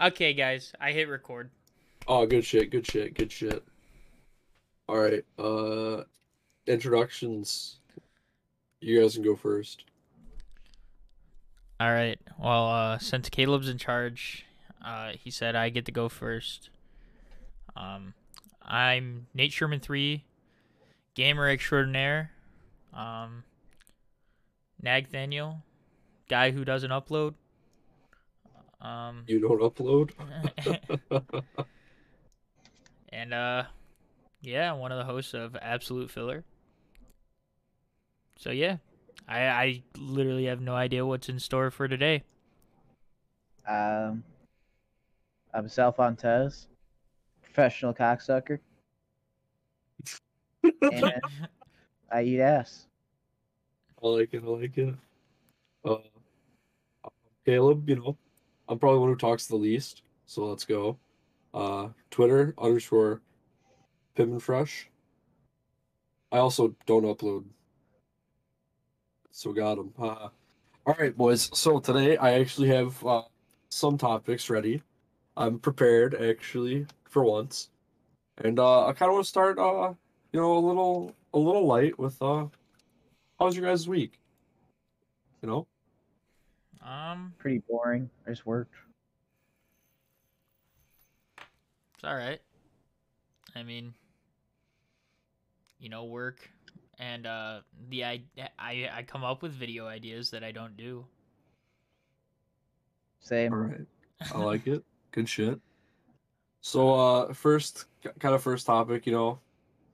Okay, guys, I hit record. Oh, good shit, good shit, good shit. All right, uh, introductions. You guys can go first. All right. Well, uh, since Caleb's in charge, uh, he said I get to go first. Um, I'm Nate Sherman three, gamer extraordinaire. Um, Nagthaniel, guy who doesn't upload. Um, You don't upload. and uh, yeah, one of the hosts of Absolute Filler. So yeah, I I literally have no idea what's in store for today. Um, I'm Sal Fontez, professional cocksucker, and I eat ass. I like it. I like it. Uh, Caleb, you know, I'm probably one who talks the least, so let's go. Uh, Twitter underscore Pippin Fresh. I also don't upload, so got him. Uh, all right, boys. So today I actually have uh, some topics ready. I'm prepared actually for once, and uh, I kind of want to start, uh, you know, a little a little light with uh, how's your guys' week? You know. Um, Pretty boring. I just worked. it's all right. I mean, you know, work and uh the I I I come up with video ideas that I don't do. Same. All right. I like it. Good shit. So, uh, first, kind of first topic, you know,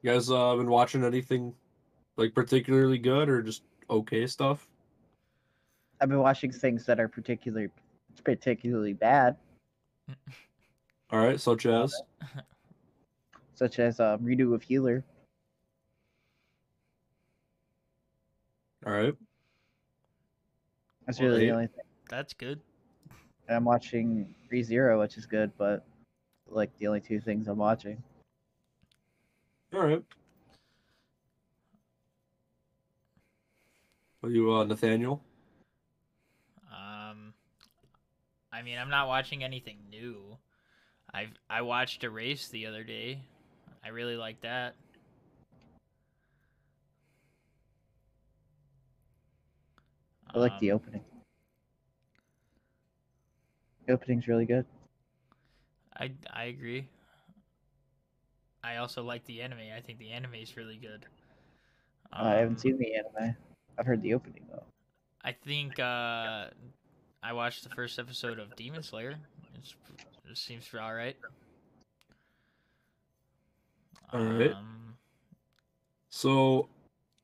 you guys uh, been watching anything like particularly good or just okay stuff? I've been watching things that are particularly particularly bad, All right, such as such as um, redo of Healer. all right, That's Well, really hey. the only thing. That's good. And I'm watching ReZero, which is good, but like the only two things I'm watching. all right. Are you, uh, Nathaniel? Um, I mean, I'm not watching anything new. I I watched Erased the other day. I really like that. I like the Um, opening. The opening's really good. I I agree. I also like the anime. I think the anime is really good. I haven't Um, seen the anime. I've heard the opening though. I think uh, I watched the first episode of Demon Slayer. It's, it seems all right. Alright. Um, So,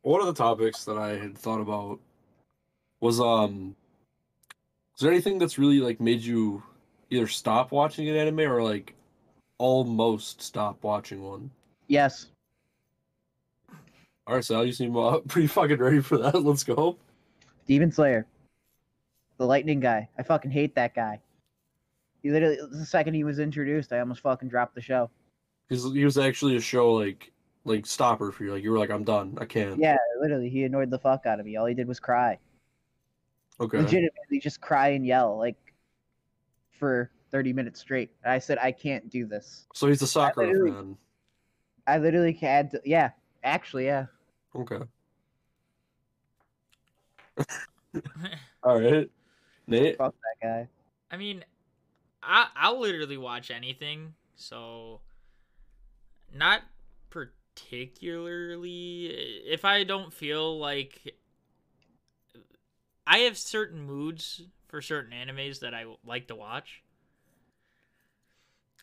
one of the topics that I had thought about was um, is there anything that's really like made you either stop watching an anime or like almost stop watching one? Yes. All right, Sal, you seem uh, pretty fucking ready for that. Let's go. Demon Slayer. The lightning guy. I fucking hate that guy. He literally the second he was introduced, I almost fucking dropped the show. Because he was actually a show like like stopper for you. Like you were like, I'm done. I can't. Yeah, literally, he annoyed the fuck out of me. All he did was cry. Okay. Legitimately just cry and yell like for 30 minutes straight. And I said I can't do this. So he's a soccer literally- fan. I literally had to, yeah, actually, yeah. Okay. All right. Nate. Fuck that guy. I mean, I I'll literally watch anything. So, not particularly if I don't feel like I have certain moods for certain animes that I like to watch.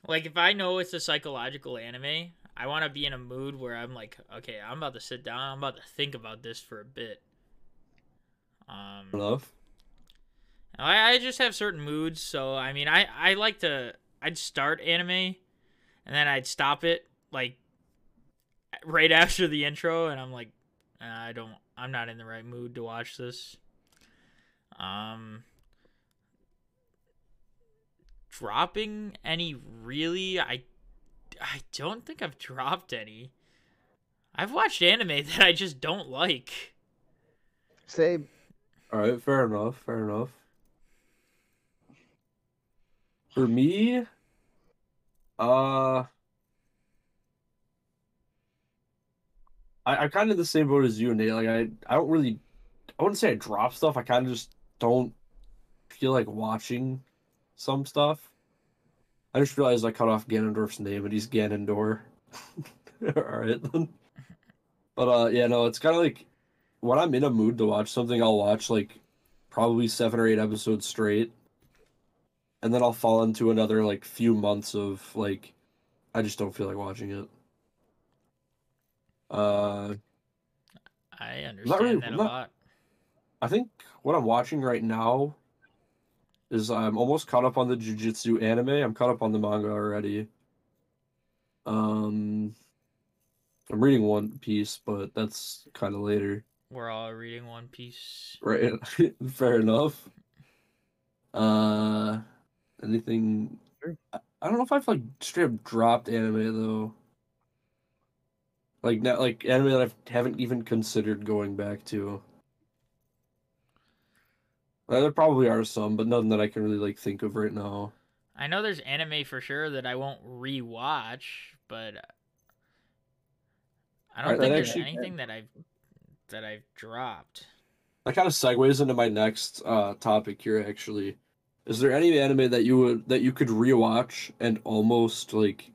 Like if I know it's a psychological anime, I want to be in a mood where I'm like, okay, I'm about to sit down, I'm about to think about this for a bit. Um, Enough. I, I just have certain moods, so I mean, I I like to I'd start anime, and then I'd stop it like right after the intro, and I'm like, "Uh, I don't, I'm not in the right mood to watch this. Um, dropping any really, I I don't think I've dropped any. I've watched anime that I just don't like. Same. All right, fair enough. Fair enough. For me, uh, I, I'm kind of the same boat as you, Nate. Like I, I don't really, I wouldn't say I drop stuff. I kind of just don't feel like watching some stuff. I just realized I cut off Ganondorf's name, and he's Ganondor. All right then. But uh, yeah, no, it's kind of like when I'm in a mood to watch something, I'll watch like probably seven or eight episodes straight, and then I'll fall into another like few months of like I just don't feel like watching it. Uh, I understand really- that a not- lot. I think what I'm watching right now is I'm almost caught up on the Jujutsu anime. I'm caught up on the manga already. Um, I'm reading One Piece, but that's kind of later. We're all reading One Piece. Right. Fair enough. Uh, anything? Sure. I I don't know if I've like straight up dropped anime though. Like not like anime that I haven't even considered going back to. There probably are some, but none that I can really like think of right now. I know there's anime for sure that I won't rewatch, but I don't Alright, think there's actually- anything that I've that I've dropped. That kind of segues into my next uh topic here actually. Is there any anime that you would that you could rewatch and almost like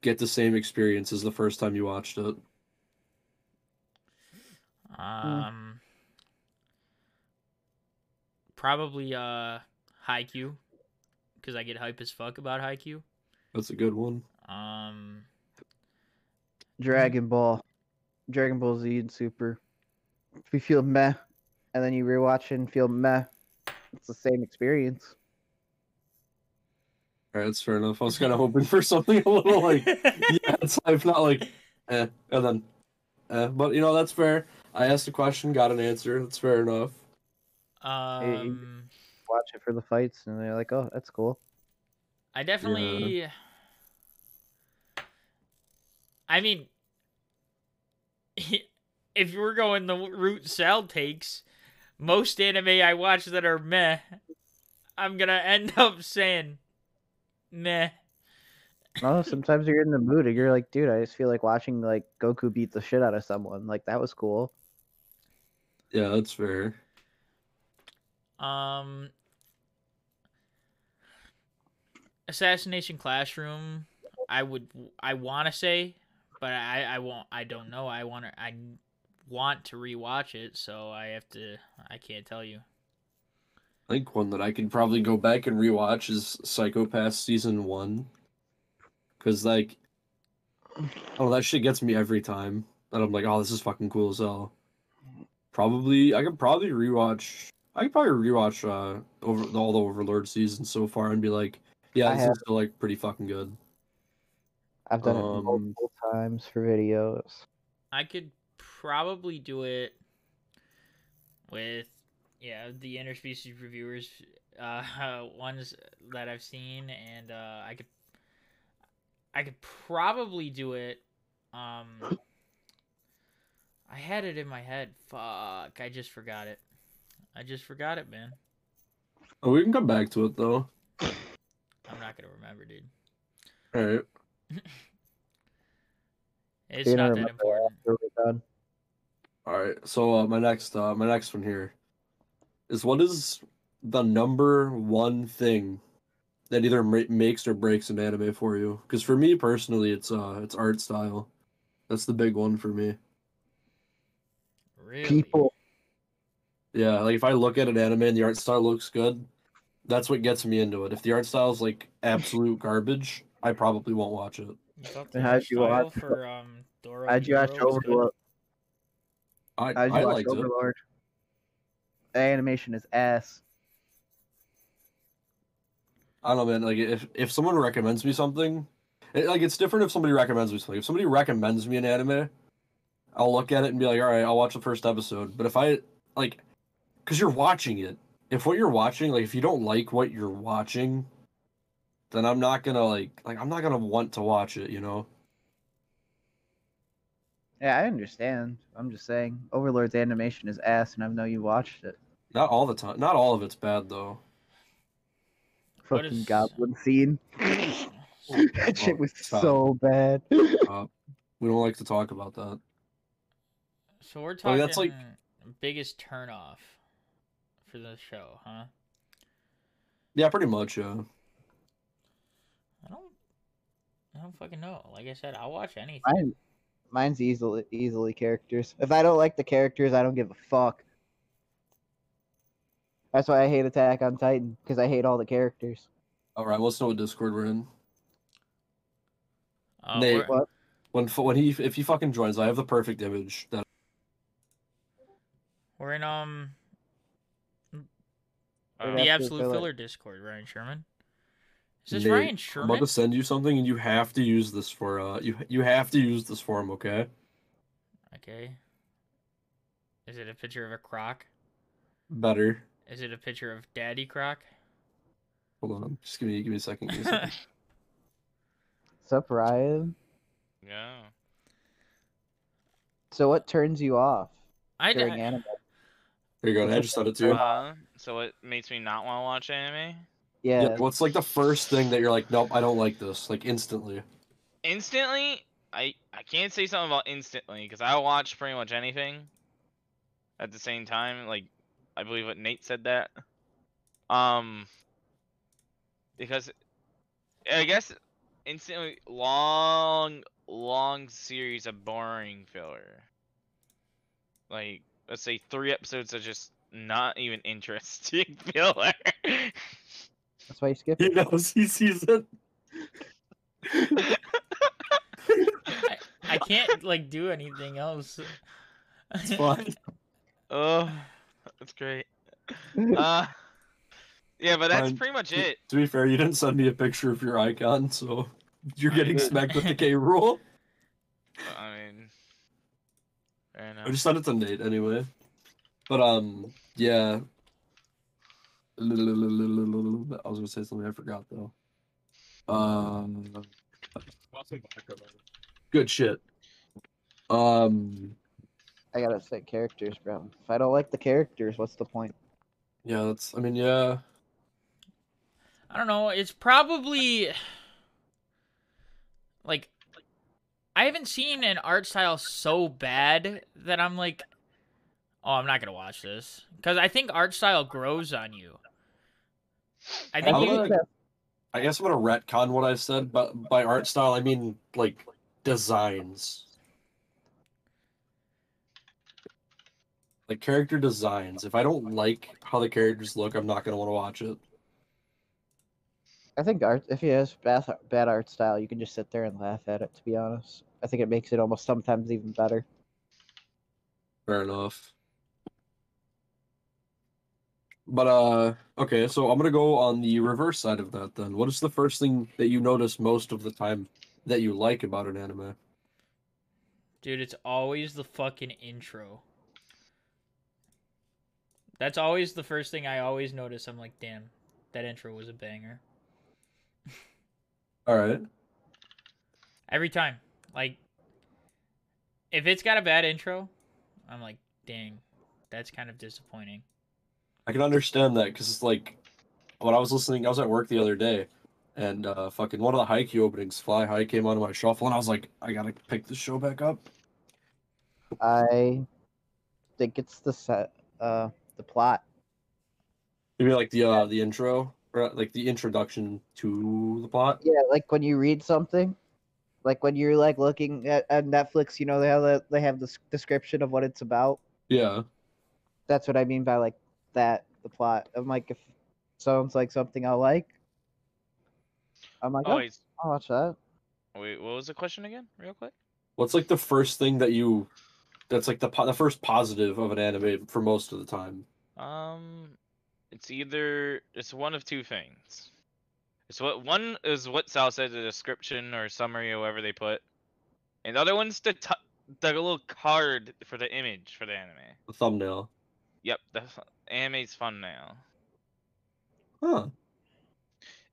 get the same experience as the first time you watched it? Um, probably uh, Haikyuu, because I get hype as fuck about Haikyuu. That's a good one. Um, Dragon Ball, Dragon Ball Z and Super. If you feel meh, and then you rewatch it and feel meh, it's the same experience. All right, that's fair enough. I was kind of hoping for something a little like yeah, it's if not like eh, and then eh. But you know that's fair. I asked a question, got an answer. That's fair enough. um, Watch it for the fights, and they're like, "Oh, that's cool." I definitely. I mean, if you were going the route Sal takes, most anime I watch that are meh, I'm gonna end up saying meh. Oh, sometimes you're in the mood, and you're like, "Dude, I just feel like watching like Goku beat the shit out of someone. Like that was cool." Yeah, that's fair. Um, Assassination Classroom. I would. I want to say, but I. I won't. I don't know. I want to. I want to rewatch it, so I have to. I can't tell you. I think one that I could probably go back and rewatch is Psycho-Pass season one, because like, oh, that shit gets me every time, and I'm like, oh, this is fucking cool as hell. Probably, I could probably rewatch. I could probably rewatch uh over all the Overlord seasons so far and be like, yeah, I this have- is still like pretty fucking good. I've done Um, it multiple times for videos. I could probably do it with yeah the interspecies reviewers uh ones that I've seen and uh I could I could probably do it um I had it in my head fuck I just forgot it I just forgot it man Oh, we can come back to it though. I'm not gonna remember dude All right. it's You're not that important after we're done. All right. So uh, my next uh, my next one here is what is the number one thing that either ma- makes or breaks an anime for you? Because for me personally, it's uh it's art style. That's the big one for me. really People, Yeah, like if I look at an anime and the art style looks good, that's what gets me into it. If the art style is like absolute garbage, I probably won't watch it. you thought And how'd you watch- for um Dora how'd you watch Dora was good? Overlord? I How'd you I watch liked it. Overlord? The animation is ass. I don't know, man. Like if if someone recommends me something, it, like it's different if somebody recommends me something. If somebody recommends me an anime, I'll look at it and be like, all right, I'll watch the first episode. But if I like, because you're watching it, if what you're watching, like if you don't like what you're watching, then I'm not gonna like like I'm not gonna want to watch it. You know? Yeah, I understand. I'm just saying, Overlord's animation is ass, and I know you watched it. Not all the time. Not all of it's bad though. fucking is- goblin scene. that shit Oh, was stop. so bad. Uh, we don't like to talk about that. So we're I talking mean, that's like- biggest turnoff for the show, huh? Yeah, pretty much. Yeah. I don't. I don't fucking know. Like I said, I'll watch anything. Mine, mine's easily easily characters. If I don't like the characters, I don't give a fuck. That's why I hate Attack on Titan because I hate all the characters. All right. Let's know what Discord we're in. Uh, Nate, we're- What? When when he if he fucking joins, I have the perfect image. That We're in um Or the Absolute absolute Filler. filler. Discord, Ryan Sherman. Is this Nate, Ryan Sherman? I'm about to send you something, and you have to use this for uh you you have to use this for him. Okay. Okay. Is it a picture of a croc? Better. Is it a picture of Daddy Croc? Hold on. Just give me give me a second. Give me a second. What's up, Ryan? Yeah. So what turns you off I, during I anime? There you go. I just sent it to you. Uh, so it makes me not want to watch anime. Yeah, Yeah. What's like the first thing that you're like, nope, I don't like this, like instantly. Instantly, I I can't say something about instantly because I watch pretty much anything at the same time. Like I believe what Nate said that. Um. Because I guess instantly long long series of boring filler. Like let's say three episodes of just not even interesting filler. that's why you skip He it. knows he sees it. I can't like do anything else. It's fine. Oh, that's great. Uh, yeah, but that's Fine. pretty much it. To be fair, you didn't send me a picture of your icon, so you're getting smacked with the K rule. I mean, fair I just sent it to Nate anyway. But um, yeah. I was gonna say something I forgot though. Um, good shit. Um, I gotta set characters, bro. If I don't like the characters, what's the point? yeah, that's. I mean, yeah. I don't know. It's probably like I haven't seen an art style so bad that I'm like, oh, I'm not gonna watch this because I think art style grows on you. I think I'm you, gonna- I guess I'm gonna retcon what I said, but by art style I mean like designs. Like character designs. If I don't like how the characters look, I'm not gonna want to watch it. I think art. If he has bad bad art style, you can just sit there and laugh at it. To be honest, I think it makes it almost sometimes even better. Fair enough. But uh okay, so I'm gonna go on the reverse side of that then. What is the first thing that you notice most of the time that you like about an anime? dude, it's always the fucking intro. That's always the first thing I always notice. I'm like, damn, that intro was a banger. Alright. Every time. Like, if it's got a bad intro, I'm like, dang, that's kind of disappointing. I can understand that because it's like when I was listening, I was at work the other day, and uh, fucking one of the Haikyuu openings, Fly High, came onto my shuffle, and I was like, I gotta pick this show back up. I think it's the set, uh, the plot. Maybe like the uh, the intro, or like the introduction to the plot. Yeah, like when you read something, like when you're like looking at, at Netflix, you know they have the, they have the description of what it's about. Yeah, That's what I mean by like that the plot. I'm like if sounds like something I like, I'm like, Oh oh, wait, I'll watch that. wait, what was the question again, real quick? what's like the first thing that you, that's like the po- the first positive of an anime for most of the time. Um, it's either it's one of two things. It's what one is what Sal said, the description or summary or whatever they put, and the other one's the t- the little card for the image for the anime. The thumbnail. Yep, the anime's thumbnail. Huh.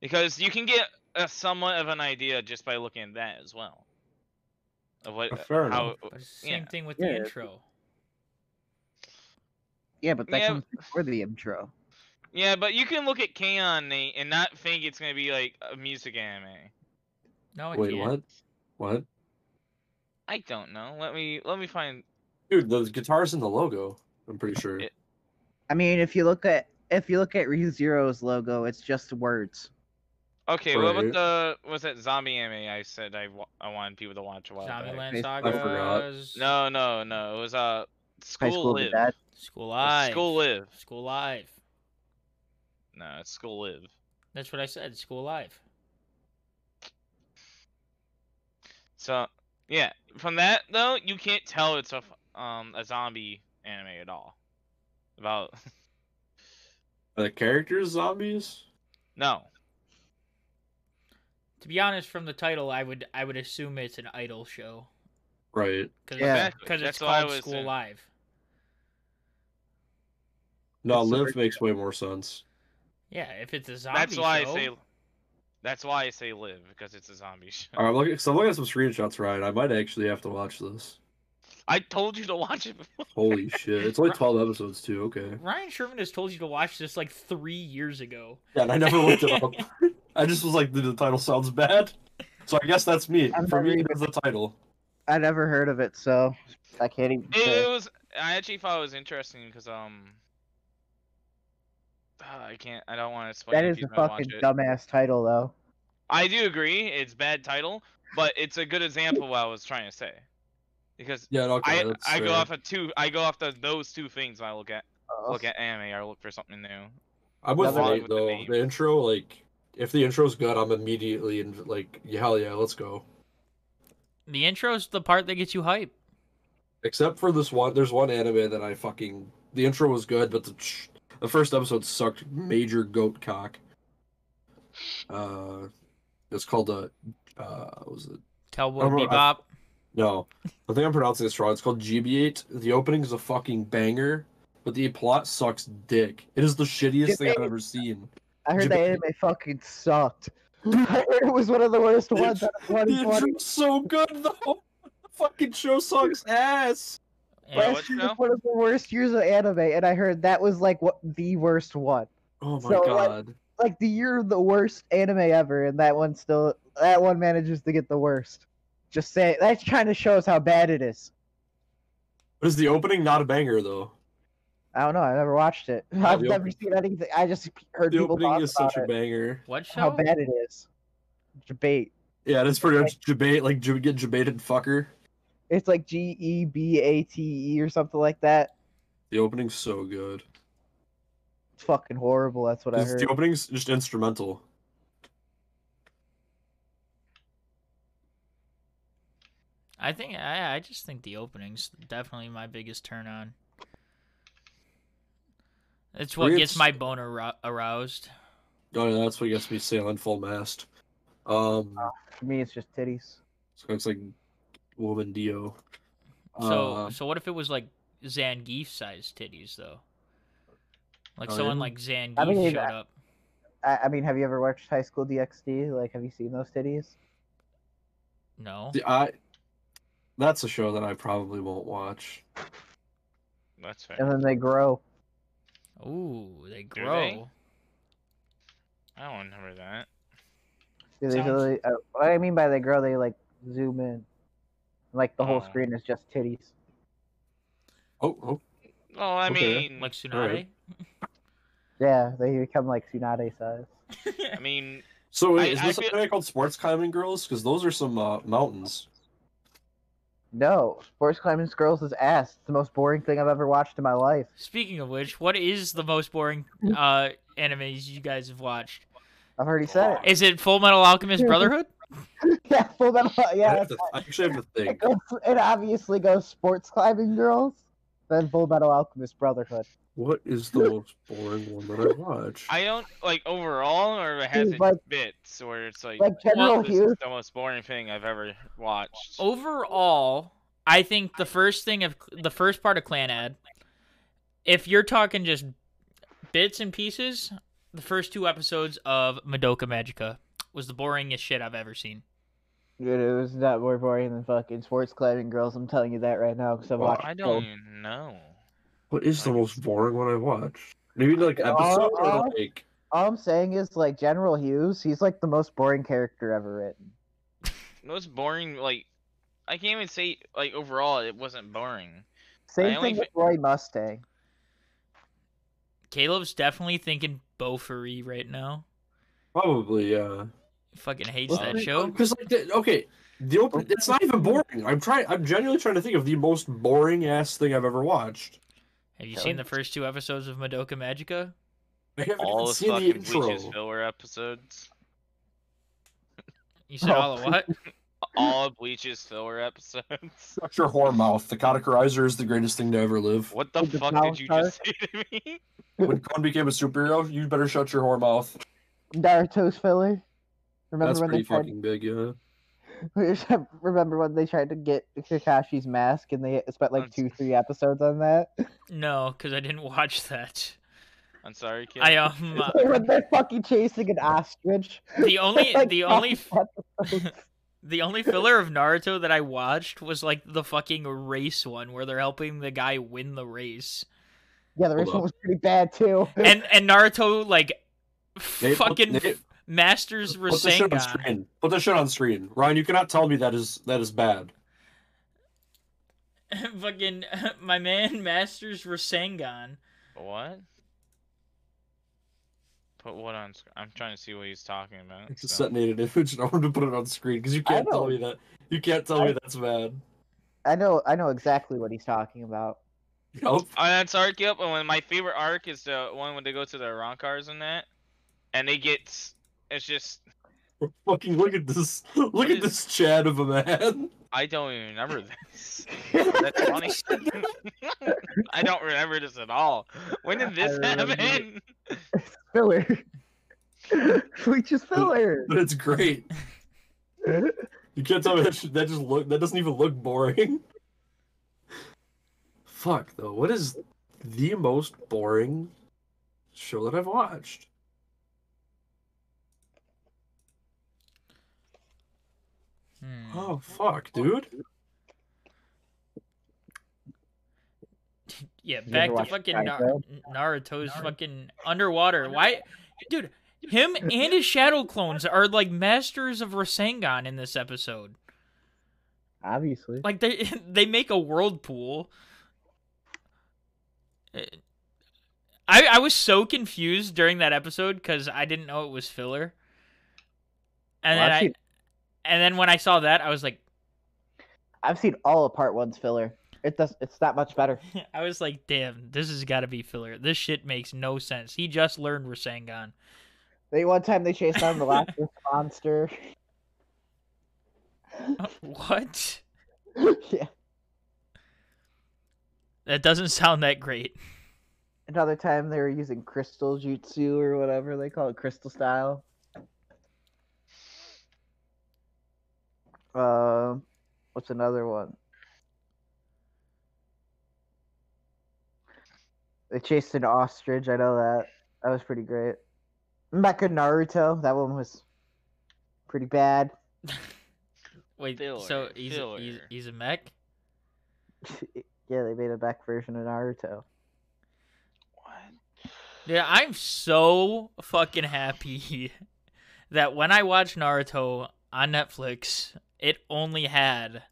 because you can get a somewhat of an idea just by looking at that as well. Of what Uh, fair how enough. But it's the same yeah. thing with Yeah. the intro. Yeah, but that Yeah, comes before the intro. Yeah, but you can look at K-On! Nate and not think it's gonna be like a music anime. No, it Wait, can't. what? What? I don't know. Let me let me find. Dude, the guitar's in the logo. I'm pretty sure. It- I mean, if you look at if you look at ReZero's logo, it's just words. Okay, what about the was that zombie anime? I said I, I wanted people to watch a while back. Zombieland I forgot. No, no, no. It was uh School, School Live. Dead. School Live. School Live. School Live. No, it's School Live. That's what I said. School Live. So yeah, from that though, you can't tell it's a f- um a zombie anime at all. About Are the characters zombies? no. To be honest, from the title, I would I would assume it's an idol show Right. because Yeah. Exactly. it's That's called School saying- Live. No, It's live super- makes way more sense. Yeah, if it's a zombie That's why show, I say. That's why I say live because it's a zombie show. All right, I'm looking, so I'm looking at some screenshots, Ryan. I might actually have to watch this. I told you to watch it before. Holy shit! It's only 12 episodes too. Okay. Ryan Sherman has told you to watch this like three years ago. Yeah, and I never looked it up. I just was like, the, the title sounds bad, so I guess that's me. I'm For me, never it's the title. I never heard of it, so I can't even. It, say. was. I actually thought it was interesting because um. ah, I can't. I don't want to spoil That it is a fucking dumbass title, though. I do agree. It's bad title, but it's a good example of what I was trying to say. Because Yeah, okay. I I go fair. off of two. I go off the those two things when I look at Uh, look at anime or look for something new. I'm with Nate with the The intro, like, if the intro's good, I'm immediately in. Like, yeah, hell yeah, let's go. The intro's the part that gets you hype. Except for this one, there's one anime that I fucking. The intro was good, but the the first episode sucked major goat cock. Uh, it's called a. Uh, what was it? Cowboy I wrote- No, I think I'm pronouncing this wrong. It's called GB8. The opening is a fucking banger, but the plot sucks dick. It is the shittiest thing I've ever seen. I heard that Jap- anime fucking sucked. I heard it was one of the worst ones out of The 2020. intro's so good though. Fucking show sucks ass. And Wait, Last year was one of the worst years of anime, and I heard that was like what the worst one. Oh my So, like- god. Like the year of the worst anime ever, and that one still that one manages to get the worst. Just say that kind of shows how bad it is. But is the opening not a banger though? I don't know. I never watched it. Oh, I've never opening- seen anything. I just heard The people opening talk is about such a banger. what show? how bad it is. Debate. Yeah, that's pretty much debate, like j- get debated fucker. It's like G E B A T E or something like that. The opening's so good. It's fucking horrible. That's what I heard. The opening's just instrumental. I think I I just think the opening's definitely my biggest turn on. It's what gets my boner aroused. Oh, yeah, that's what gets me sailing full mast. Um, For me, it's just titties. so it's like woman Dio. So Uh, so what if it was like Zangief sized titties though? Like Oh, someone yeah? like Zangief I mean, showed I- up. I, I mean, have you ever watched High School DxD? Like, have you seen those titties? No. the, I. That's a show that I probably won't watch. That's fair. And then they grow. Ooh, they they? grow. I don't remember that. Do they Sounds- really, uh, what I mean by they grow, they like zoom in. Like the whole Oh. screen is just titties. Oh, oh, Oh, I Okay. mean, Like Tsunade. Alright. Yeah, they become like Tsunade size. I mean, so wait, I- is I this feel- a anime called Sports Climbing Girls? Because those are some uh, mountains. No, Sports Climbing Girls is ass. It's the most boring thing I've ever watched in my life. Speaking of which, what is the most boring uh animes you guys have watched? I've already said it. Is it Full Metal Alchemist Brotherhood? yeah, full metal. I, Yeah, have to, I actually have to it, think. goes, it obviously goes Sports Climbing Girls, then Full Metal Alchemist Brotherhood. What is the most boring one that I watch? I don't like overall, or it has Dude, like- bits where it's like, Like General this is the most boring thing I've ever watched. Overall, I think the first thing of the first part of Clannad, if you're talking just bits and pieces, the first two episodes of Madoka Magica was the boringest shit I've ever seen. Dude, it was not more boring than fucking Sports Climbing Girls. I'm telling you that right now because I've Well, watched. I don't even know. What is the most boring one I watched? Maybe like episode or uh, like All I'm saying is, like, General Hughes, he's like the most boring character ever written. Most boring, like, I can't even say like overall it wasn't boring. Same only thing fi- with Roy Mustang. Caleb's definitely thinking Beaufry right now. probably yeah. Fucking hates that show. Because like the- okay, the open it's not even boring. I'm trying. I'm genuinely trying to think of the most boring ass thing I've ever watched. Have you seen the first two episodes of Madoka Magica? I haven't All even the seen the fucking intro. Bleach's filler episodes. You said Oh, all of what? All of Bleach's filler episodes. Shut your whore mouth. The Katakurizer is the greatest thing to ever live. What the the fuck power did you star? just say to me? When Kon became a superhero, you better shut your whore mouth. Naruto's filler. Remember That's when pretty they tried? fucking big, yeah. Remember when they tried to get Kakashi's mask and they spent like That's- two, three episodes on that? No, because I didn't watch that. I'm sorry, kid. I um uh, when they're fucking chasing an ostrich. the only Like, the only the only filler of Naruto that I watched was like the fucking race one where they're helping the guy win the race. yeah, the Hold rest one up. was pretty bad too. And and Naruto like Nate, put- fucking Nate, masters Put the shit on Rasengan. screen. Put the shit on screen. Ryan, you cannot tell me that is that is bad. fucking my man masters Rasengan. What? Put what on? sc- I'm trying to see what he's talking about. It's just so- set Nate an image and I wanted to put it on screen because you can't tell me that. You can't tell I- me that's bad. I know, I know exactly what he's talking about. Nope. Oh, that's arc. Yep. And when my favorite arc is the one when they go to the Ronkars and that, and they get. S- It's just Fucking look at this. Look at is- this Chad of a man. I don't even remember this. That's funny. I don't remember this at all. When did this happen? It's? Filler. Which is filler. But it's great. You can't tell me that sh- that just look that doesn't even look boring. Fuck though, what is the most boring show that I've watched? Hmm. Oh fuck, dude. Yeah, back to fucking Seinfeld? Nar- Naruto's fucking underwater. Why, dude? Him and his shadow clones are like masters of Rasengan in this episode. Obviously. Like they they make a whirlpool. Uh, I I was so confused during that episode because I didn't know it was filler. And Well, then I've I, seen- and then when I saw that, I was like, I've seen all of part one's filler. It does. It's not much better. I was like, damn, this has got to be filler. This shit makes no sense. He just learned Rasengan. They one time they chased down the last monster. Uh, what? yeah. That doesn't sound that great. Another time they were using crystal jutsu or whatever they call it, crystal style. Um, what's another one? They chased an ostrich. I know that. That was pretty great. Mecha Naruto. That one was pretty bad. Wait, so Filler, he's, he's filler. he's a mech? yeah, they made a back version of Naruto. What? Yeah, I'm so fucking happy that when I watched Naruto on Netflix, it only had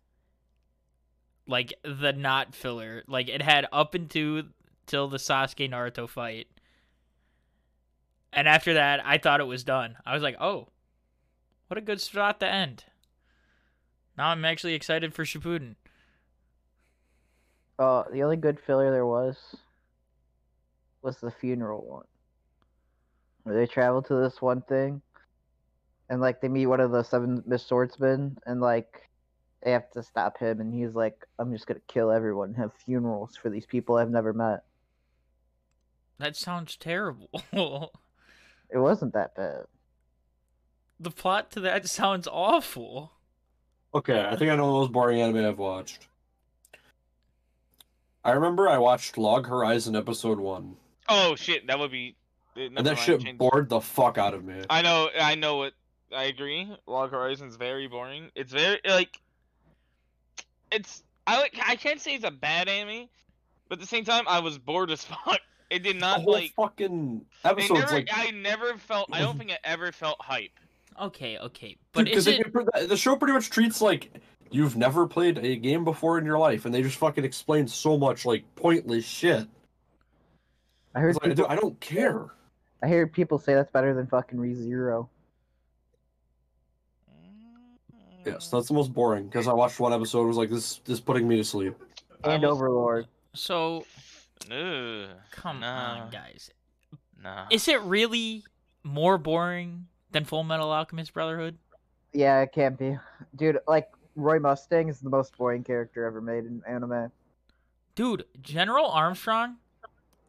like the not filler. Like it had up into till the Sasuke Naruto fight. And after that, I thought it was done. I was like, "Oh, what a good spot to end." Now I'm actually excited for Shippuden. Oh, the only good filler there was was the funeral one. Where they travel to this one thing and like they meet one of the seven Mist Swordsmen and like they have to stop him and he's like, I'm just gonna kill everyone and have funerals for these people I've never met. That sounds terrible. It wasn't that bad. the plot to that sounds awful. Okay, I think I know the most boring anime I've watched. I remember I watched Log Horizon episode one, Oh shit, that would be. eh, and that shit change- bored the fuck out of me. I know, I know what. I agree. Log Horizon's very boring. It's very like. It's I like I can't say it's a bad anime, but at the same time I was bored as fuck. It did The not whole like. fucking They episode's never, like I never felt. I don't think I ever felt hype. Okay, okay, but because is it? the show pretty much treats like you've never played a game before in your life, and they just fucking explain so much like pointless shit. I heard It's like, people, dude, I don't care. I hear people say that's better than fucking ReZero. Yes, that's the most boring because I watched one episode. It was like this, this putting me to sleep. And Overlord. So Ugh, come Nah. on, guys. nah. Is it really more boring than Full Metal Alchemist Brotherhood? Yeah, it can't be. Dude, like Roy Mustang is the most boring character ever made in anime. Dude, General Armstrong,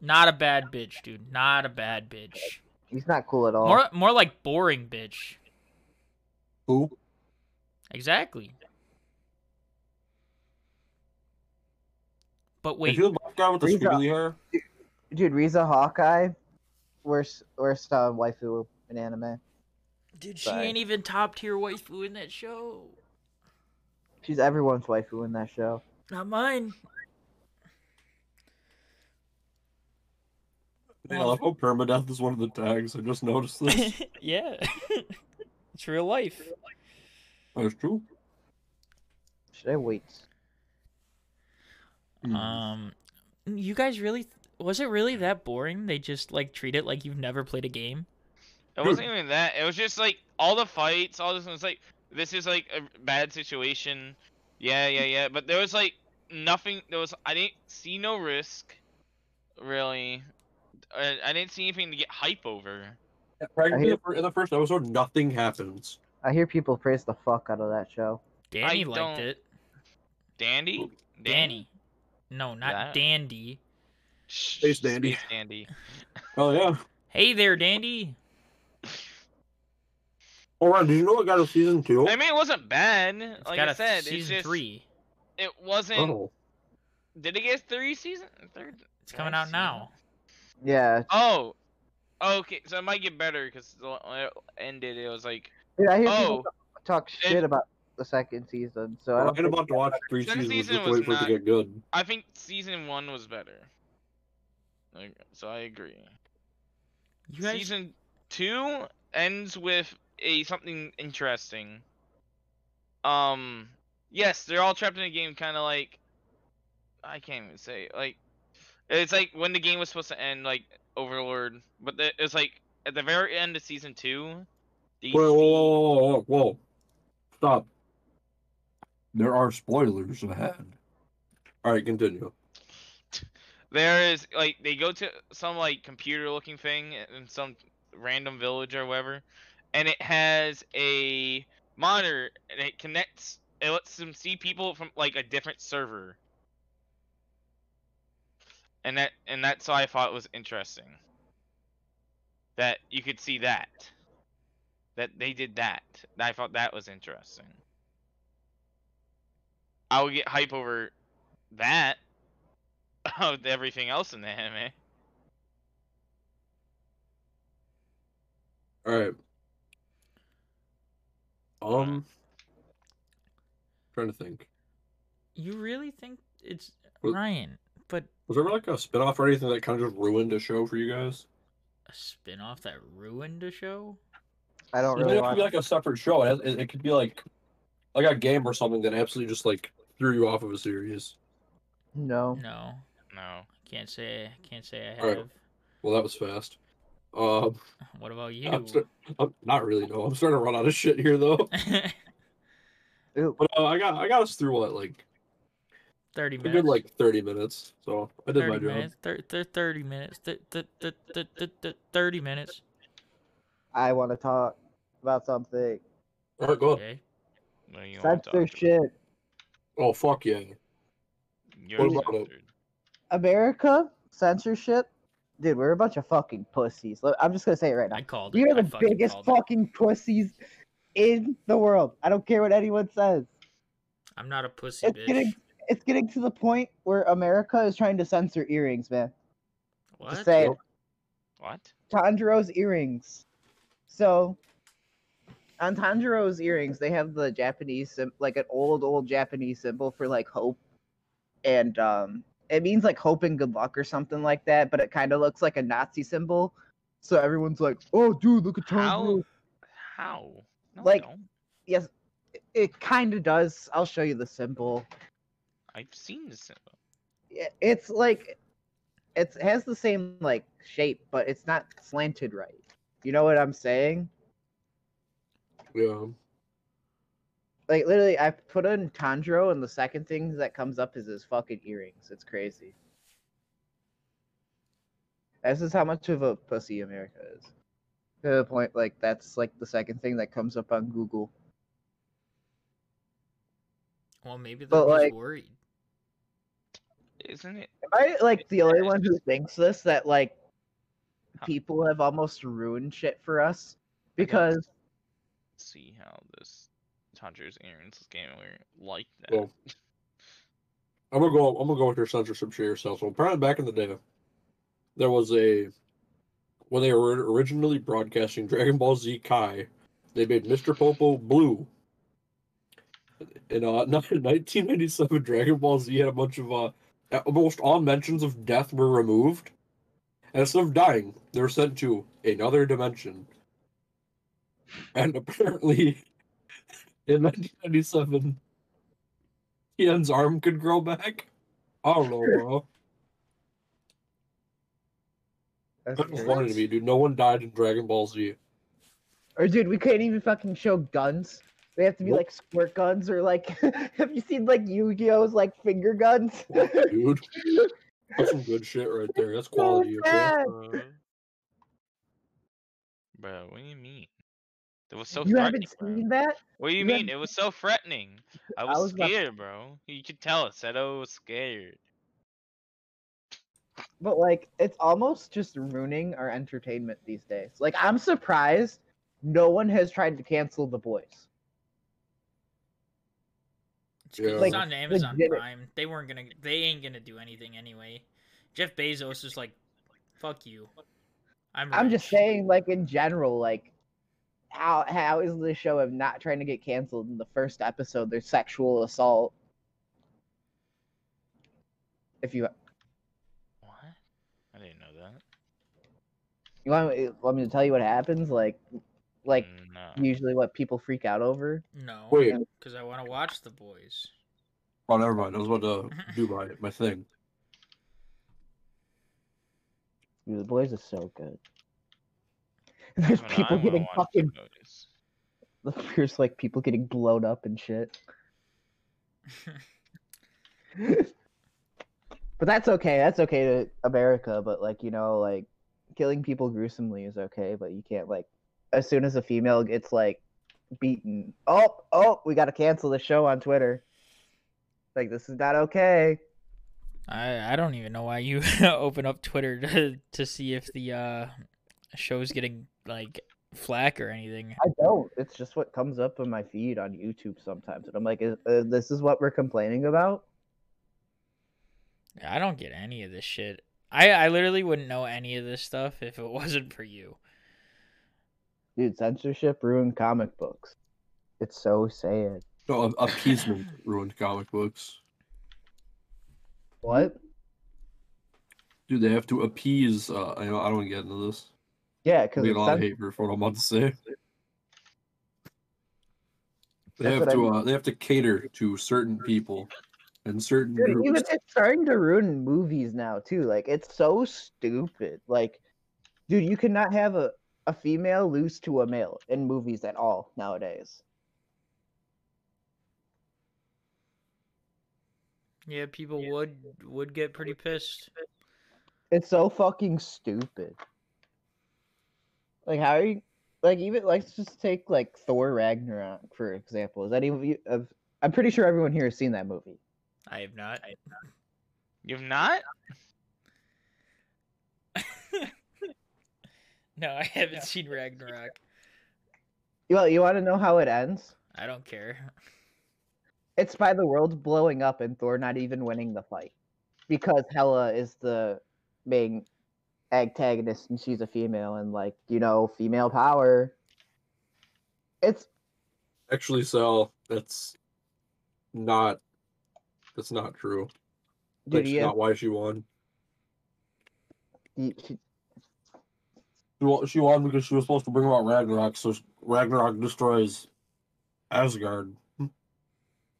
not a bad bitch, dude. Not a bad bitch. He's not cool at all. More, more like boring bitch. Who? Exactly. But If wait, you're the guy with the Riza. squiggly hair, Dude, Riza Hawkeye, worst worst uh, waifu in anime. dude, she sorry. ain't even top tier waifu in that show. She's everyone's waifu in that show. Not mine. I love how permadeath is one of the tags. I just noticed this. yeah, it's real life. That's true. Should I wait? Hmm. Um, you guys really was it really that boring? They just like treat it like you've never played a game. It wasn't even that. It was just like all the fights, all this was like this is like a bad situation. Yeah, yeah, yeah. But there was like nothing. There was I didn't see no risk, really. I, I didn't see anything to get hype over. Practically, in the first episode, nothing happens. I hear people praise the fuck out of that show. Danny I liked don't- it. Dandy? Danny. No, not That- Dandy. Shh, Space Dandy. Space Dandy. Oh yeah. Hey there, Dandy. Oh, Ron, did you know it got a season two? I mean, it wasn't bad. It's Like got I a said, season it's just three. it wasn't. Oh. Did it get three season? Third? It's coming I out see. now. Yeah, Oh. Okay, so it might get better because when it ended, it was like dude, I hear Oh. people talk shit about the second season. So I I'm don't think- about to watch three seasons season just was wait for it to get good. I think season one was better. Like, so I agree. You guys, Season two ends with a something interesting. Um, yes, they're all trapped in a game, kind of like I can't even say like it's like when the game was supposed to end, like Overlord, but the, it's like at the very end of season two. DC, Whoa, whoa, whoa, whoa, whoa! Stop. There are spoilers ahead. All right, continue. There is like they go to some like computer looking thing in some random village or whatever, and it has a monitor and it connects. It lets them see people from like a different server, and that and that's why I thought it was interesting. That you could see that. That they did that. I thought that was interesting. I would get hype over that of everything else in the anime. All right. Um, trying to think. you really think it's Well- Ryan? But Was there like a spinoff or anything that kind of just ruined a show for you guys? a spin-off that ruined a show? I don't It really doesn't have to watch. be like a separate show. It, it, it could be like like a game or something that absolutely just like threw you off of a series. No. No, No. can't say. Can't say I have. Alright. Well, that was fast. Um, What about you? I'm, sta- I'm not really no. I'm starting to run out of shit here though. But uh, I got I got us through what like Thirty a minutes. good like 30 minutes. So I did my 30 job. minutes. Thir- thir- 30 minutes. Th- th- th- th- th- th- 30 minutes. I want to talk about something. All right, go. ahead. Okay. What you wanna talk Censor about? shit. Oh fuck yeah! You're What about it? censored. America censorship. Dude, we're a bunch of fucking pussies. Look, I'm just gonna say it right now. I called We it. are I the fucking biggest called it. fucking pussies in the world. I don't care what anyone says. I'm not a pussy It's bitch. getting it's getting to the point where America is trying to censor earrings, man. What? Just say it. What? Tanjiro's earrings. So on Tanjiro's earrings, they have the Japanese like an old old Japanese symbol for like hope and um it means like hope and good luck or something like that, but it kind of looks like a Nazi symbol. So everyone's like, "Oh, dude, look at How? Tanjiro." How? No, Like- Yes, it, it kind of does. I'll show you the symbol. I've seen the symbol. Yeah, It's like it's, it has the same like shape, but it's not slanted right. You know what I'm saying? Yeah. Like literally, I put in Tanjiro, and the second thing that comes up is his fucking earrings. It's crazy. This is how much of a pussy America is. To the point, like that's like the second thing that comes up on Google. Well, maybe they're like- worried. Isn't it? Am I like the only one who thinks this? That like Huh. people have almost ruined shit for us because See how this Tanjiro's earrings game were like that. Well, I'm gonna go. I'm gonna go with your censorship shit yourself. So apparently, back in the day, there was a when they were originally broadcasting Dragon Ball Z Kai, they made Mr. Popo blue. In uh, 1997, Dragon Ball Z had a bunch of uh, almost all mentions of death were removed, and instead of dying, they were sent to another dimension. And apparently, in 1997, Tien's arm could grow back. I don't know, bro. That's That's weird. funny to me, dude. No one died in Dragon Ball Z. Or dude, we couldn't even fucking show guns. They have to be Nope. like squirt guns or like have you seen like Yu-Gi-Oh's like finger guns? Dude, that's some good shit right there. That's quality. Okay? sad. Bro. Bro, what do you mean? It was so you threatening. haven't bro. seen that? What do you you mean? haven't It was so threatening. I was, was about- scared, bro. You could tell. Seto oh, was scared. But like it's almost just ruining our entertainment these days. Like I'm surprised no one has tried to cancel the boys. It's 'cause Yeah. it's Like, on Amazon legit- Prime. They weren't gonna. They ain't gonna do anything anyway. Jeff Bezos is like, "Fuck you." I'm. I'm just saying, like in general, like how how is the show of not trying to get canceled in the first episode? There's sexual assault. If you What? I didn't know that. you want me, want me to tell you what happens, like like mm, no. usually what people freak out over. No. Wait. Because I want to watch the boys. Oh, never mind. I was about to do my, my thing. The boys are so good. There's I people wanna getting fucking there's like people getting blown up and shit. But that's okay. That's okay to America. But like you know, like killing people gruesomely is okay. But you can't like as soon as a female gets like beaten. Oh, oh, we got to cancel the show on Twitter. Like this is not okay. I I don't even know why you open up Twitter to to see if the uh show's getting like flack or anything. I don't. It's just what comes up on my feed on YouTube sometimes, and I'm like, is, uh, this is what we're complaining about. I don't get any of this shit. I I literally wouldn't know any of this stuff if it wasn't for you. Dude, censorship ruined comic books. It's so sad. No, a- appeasement ruined comic books. What? Dude, they have to appease. Uh, I, I don't get into this. Yeah, I because get a lot of hate for what I'm about to say. They That's have what I to. mean. Uh, they have to cater to certain people and certain Dude, even groups. it's starting to ruin movies now too. Like it's so stupid. Like, dude, you cannot have a, a female lose to a male in movies at all nowadays. Yeah, people would would get pretty pissed. It's so fucking stupid. Like how are you like even let's just take like Thor Ragnarok for example. Is any of you of I'm pretty sure everyone here has seen that movie. I have not. You've not? no, I haven't seen Ragnarok. Well, you want to know how it ends? I don't care. It's by the world blowing up and Thor not even winning the fight. Because Hela is the main antagonist and she's a female and like, you know, female power. It's Actually, so that's not. That's not true. Dude, That's he, not why she won. he, she, She won, she won because she was supposed to bring about Ragnarok, so Ragnarok destroys Asgard.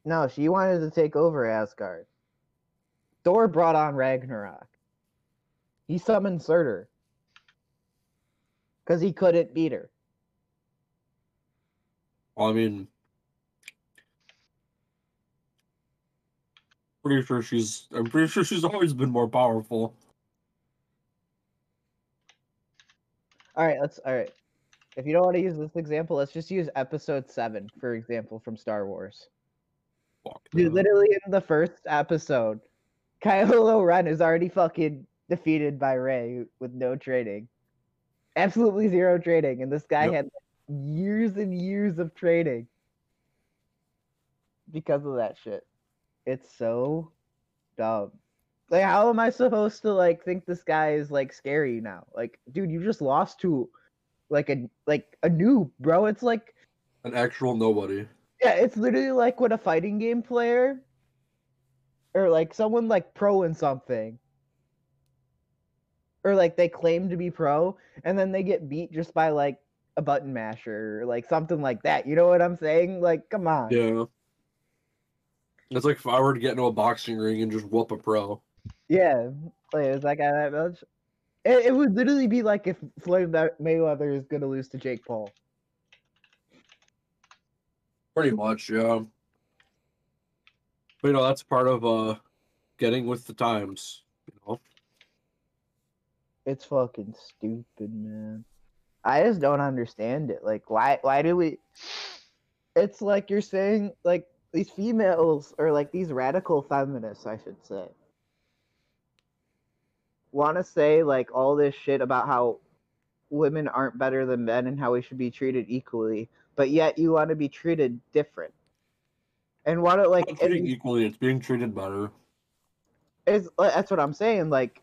no, she wanted to take over Asgard. Thor brought on Ragnarok. He summoned Surtur. Because he couldn't beat her. I mean, pretty sure she's. I'm pretty sure she's always been more powerful. All right, let's. All right. If you don't want to use this example, let's just use episode seven, for example, from Star Wars. Fuck. Dude, literally in the first episode, Kylo Ren is already fucking defeated by Rey with no training. Absolutely zero training. And this guy Yep. had years and years of training because of that shit. It's so dumb. Like, how am I supposed to like think this guy is like scary now? Like, dude, you just lost to like a like a noob, bro. It's like An actual nobody. yeah, it's literally like when a fighting game player or like someone like pro in something or like they claim to be pro and then they get beat just by like a button masher or like something like that. You know what I'm saying? Like, come on. Yeah. It's like if I were to get into a boxing ring and just whoop a pro. Yeah, like is that guy that much? It, it would literally be like if Floyd Mayweather is gonna lose to Jake Paul. Pretty much, yeah. But you know, that's part of uh getting with the times. It's fucking stupid, man. I just don't understand it. Like, why? Why do we? It's like you're saying, like these females or like these radical feminists, I should say, want to say like all this shit about how women aren't better than men and how we should be treated equally, but yet you want to be treated different. And want to like and- equally, it's being treated better. is that's what I'm saying. Like,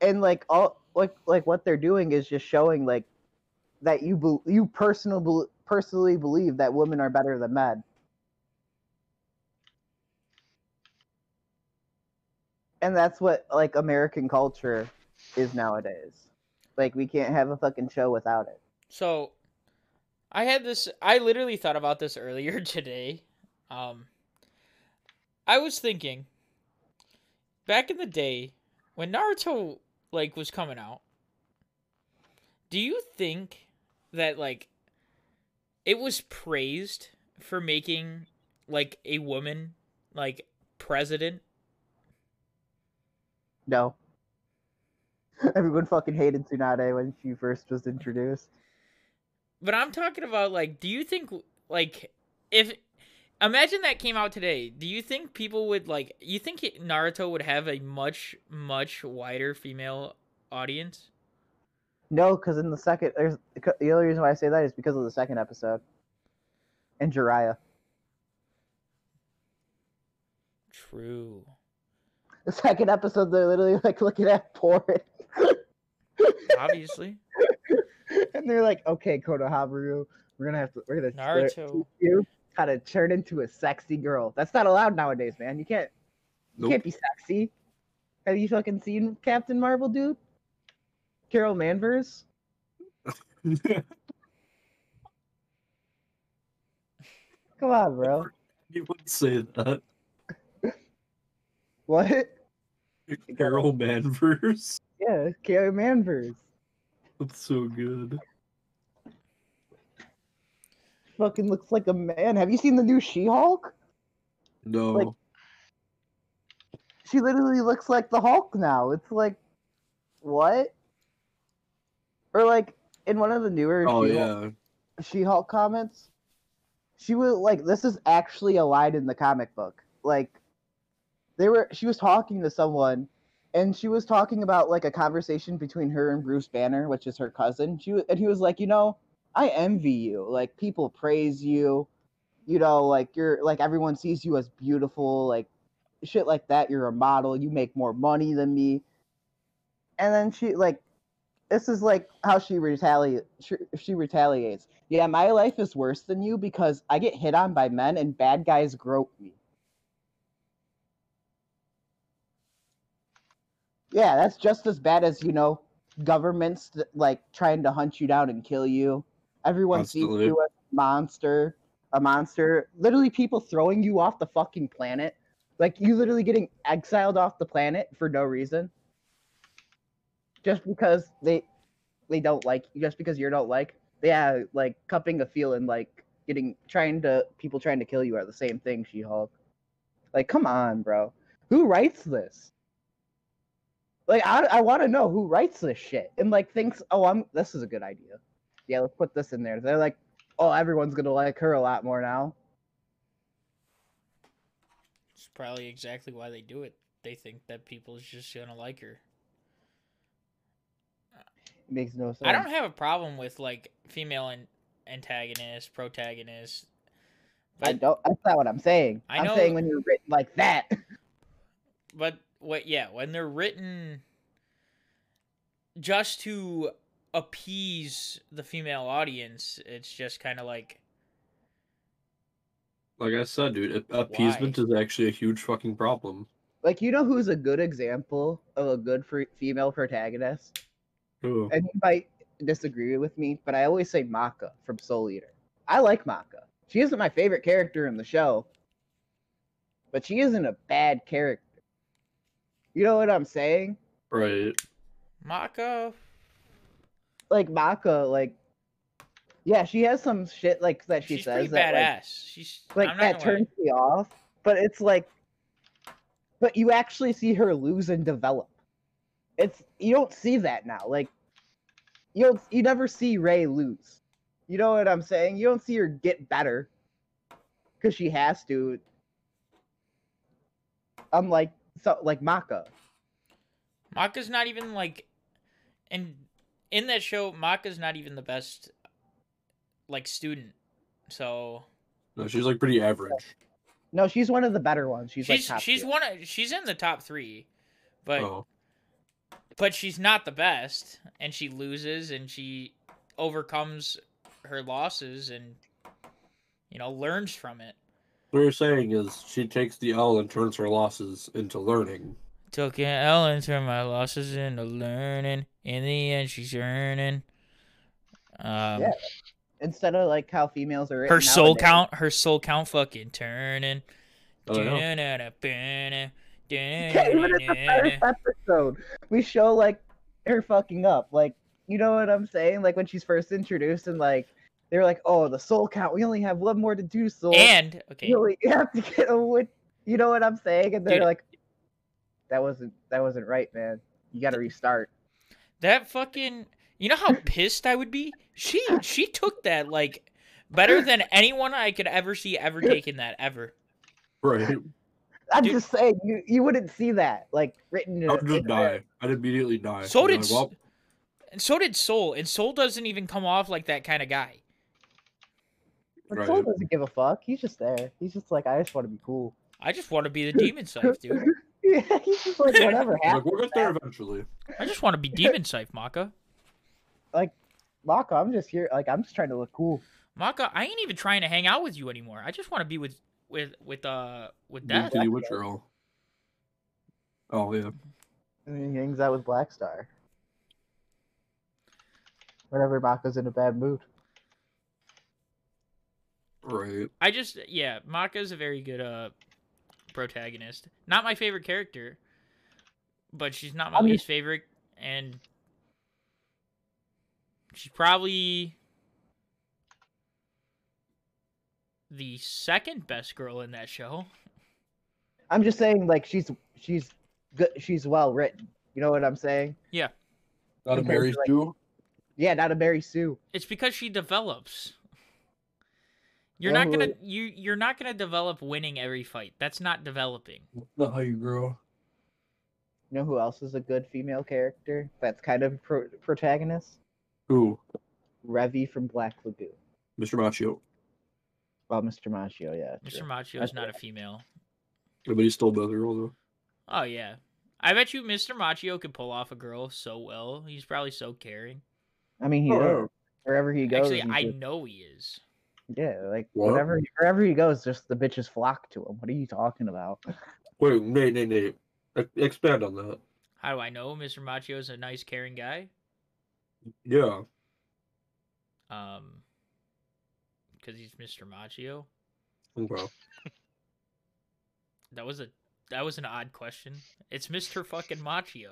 and like all like like what they're doing is just showing like that you bel you personal personally believe that women are better than men. And that's what like American culture is nowadays. Like we can't have a fucking show without it. So, I had this. I literally thought about this earlier today. Um, I was thinking back in the day when Naruto like was coming out. Do you think that like it was praised for making like a woman like president? No. Everyone fucking hated Tsunade when she first was introduced. But I'm talking about like, do you think like if imagine that came out today? Do you think people would like? You think Naruto would have a much much wider female audience? No, because in the second, there's the only reason why I say that is because of the second episode, and Jiraiya. True. The second episode, they're literally like looking at porn, Obviously, and they're like, "Okay, Konohamaru, we're gonna have to, we're gonna Naruto. you how to turn into a sexy girl." That's not allowed nowadays, man. You can't, you Nope. can't be sexy. Have you fucking seen Captain Marvel, dude? Carol Manvers. Come on, bro. you wouldn't say that. What? Carol Manvers. Yeah, Carol Manvers. That's so good. Fucking looks like a man. Have you seen the new She-Hulk? No. Like- She literally looks like the Hulk now. It's like, what? Or like in one of the newer oh She-Hulk, yeah. She-Hulk comments, she was like, "This is actually a line in the comic book." Like, they were. She was talking to someone, and she was talking about like a conversation between her and Bruce Banner, which is her cousin. She and he was like, "You know, I envy you. Like, people praise you. You know, like you're like everyone sees you as beautiful. Like, shit like that. You're a model. You make more money than me." And then she like this is like how she retaliates. She, she retaliates. Yeah, my life is worse than you because I get hit on by men and bad guys grope me. Yeah, that's just as bad as you know governments like trying to hunt you down and kill you. Everyone sees you as a monster, a monster. Literally, people throwing you off the fucking planet. Like you literally getting exiled off the planet for no reason. Just because they they don't like you, just because you don't like. Yeah, like cupping a feeling, like getting trying to people trying to kill you are the same thing, She Hulk. Like, come on, bro. Who writes this? Like, I, I want to know who writes this shit and like thinks, oh, I'm this is a good idea. Yeah, let's put this in there. They're like, oh, everyone's gonna like her a lot more now. It's probably exactly why they do it. They think that people's just gonna like her. It makes no sense. I don't have a problem with like female an- antagonists, protagonists. I don't. That's not what I'm saying. I I'm know- saying when you're written like that. but what yeah, when they're written just to appease the female audience, it's just kind of like Like I said, dude, a- appeasement is actually a huge fucking problem. like, you know who's a good example of a good fr- female protagonist? Ooh. and you might disagree with me, but I always say Maka from Soul Eater. I like Maka. She isn't my favorite character in the show, but she isn't a bad character. You know what I'm saying? Right. Maka. Like Maka, like yeah, she has some shit like that she she's says that like, badass. she's like that turns me off. But it's like, but you actually see her lose and develop. It's you don't see that now. Like you don't, you never see Rey lose. You know what I'm saying? You don't see her get better because she has to. I'm like so like Maka. Maka's not even like, and in that show, Maka's not even the best, like student. So No, she's like pretty average. No, she's one of the better ones. She's she's like top she's one. Of, she's in the top three, but oh. but she's not the best, and she loses, and she overcomes her losses, and you know learns from it. What you're saying is she takes the L and turns her losses into learning. Took an L and turned my losses into learning. In the end, she's earning. Um, Yeah, Instead of like how females are her soul nowadays. count, her soul count, fucking turning. Oh, yeah. Yeah, even in the first episode, we show like her fucking up. Like, you know what I'm saying? Like when she's first introduced, and like they were like, "Oh, the soul count. We only have one more to do, soul. And okay, you only have to get a win." You know what I'm saying? And they're Dude. like, "That wasn't that wasn't right, man. You got to restart." That fucking, you know how pissed I would be. She she took that like better than anyone I could ever see ever taking that ever. Right. I'm Dude. just saying, you you wouldn't see that like written. In, I would just in- die. I'd immediately die. So did like, well, and so did Soul, and Soul doesn't even come off like that kind of guy. But Right. Soul doesn't give a fuck. He's just there. He's just like, I just want to be cool. I just want to be the demon scythe, dude. yeah, he's just like whatever like, we'll get there eventually. I just want to be demon scythe, Maka. Like, Maka, I'm just here. Like I'm just trying to look cool. Maka, I ain't even trying to hang out with you anymore. I just want to be with with with uh with Blue death. Kitty Witch Girl. Oh yeah. And he hangs out with Black Star. Whenever Maka's in a bad mood. Right. I just yeah, Maka's a very good uh protagonist. Not my favorite character, but she's not my I'm least favorite, and she's probably the second best girl in that show. I'm just saying, like she's she's good. She's well written. You know what I'm saying? Yeah. Not a Compared to, Mary like- Sue. Yeah, not a Mary Sue. It's because she develops. You're not gonna you you're not gonna develop winning every fight. That's not developing. Not how you grow. You know who else is a good female character? That's kind of pro- protagonist. Who? Revy from Black Lagoon. Mr. Machio. Well, oh, Mr. Machio, yeah. Mr. Machio is not a female. Yeah, but he still does the girl though. Oh yeah. I bet you Mr. Machio could pull off a girl so well. He's probably so caring. I mean, he Oh, does. Wherever he goes, Actually, I just- know he is. Yeah, like What? whatever, wherever he goes, just the bitches flock to him. What are you talking about? Wait, Nate, Nate, Nate. Expand on that. How do I know Mr. Machio is a nice, caring guy? Yeah. Um, because he's Mr. Machio. Okay. That was a that was an odd question. It's Mr. fucking Machio.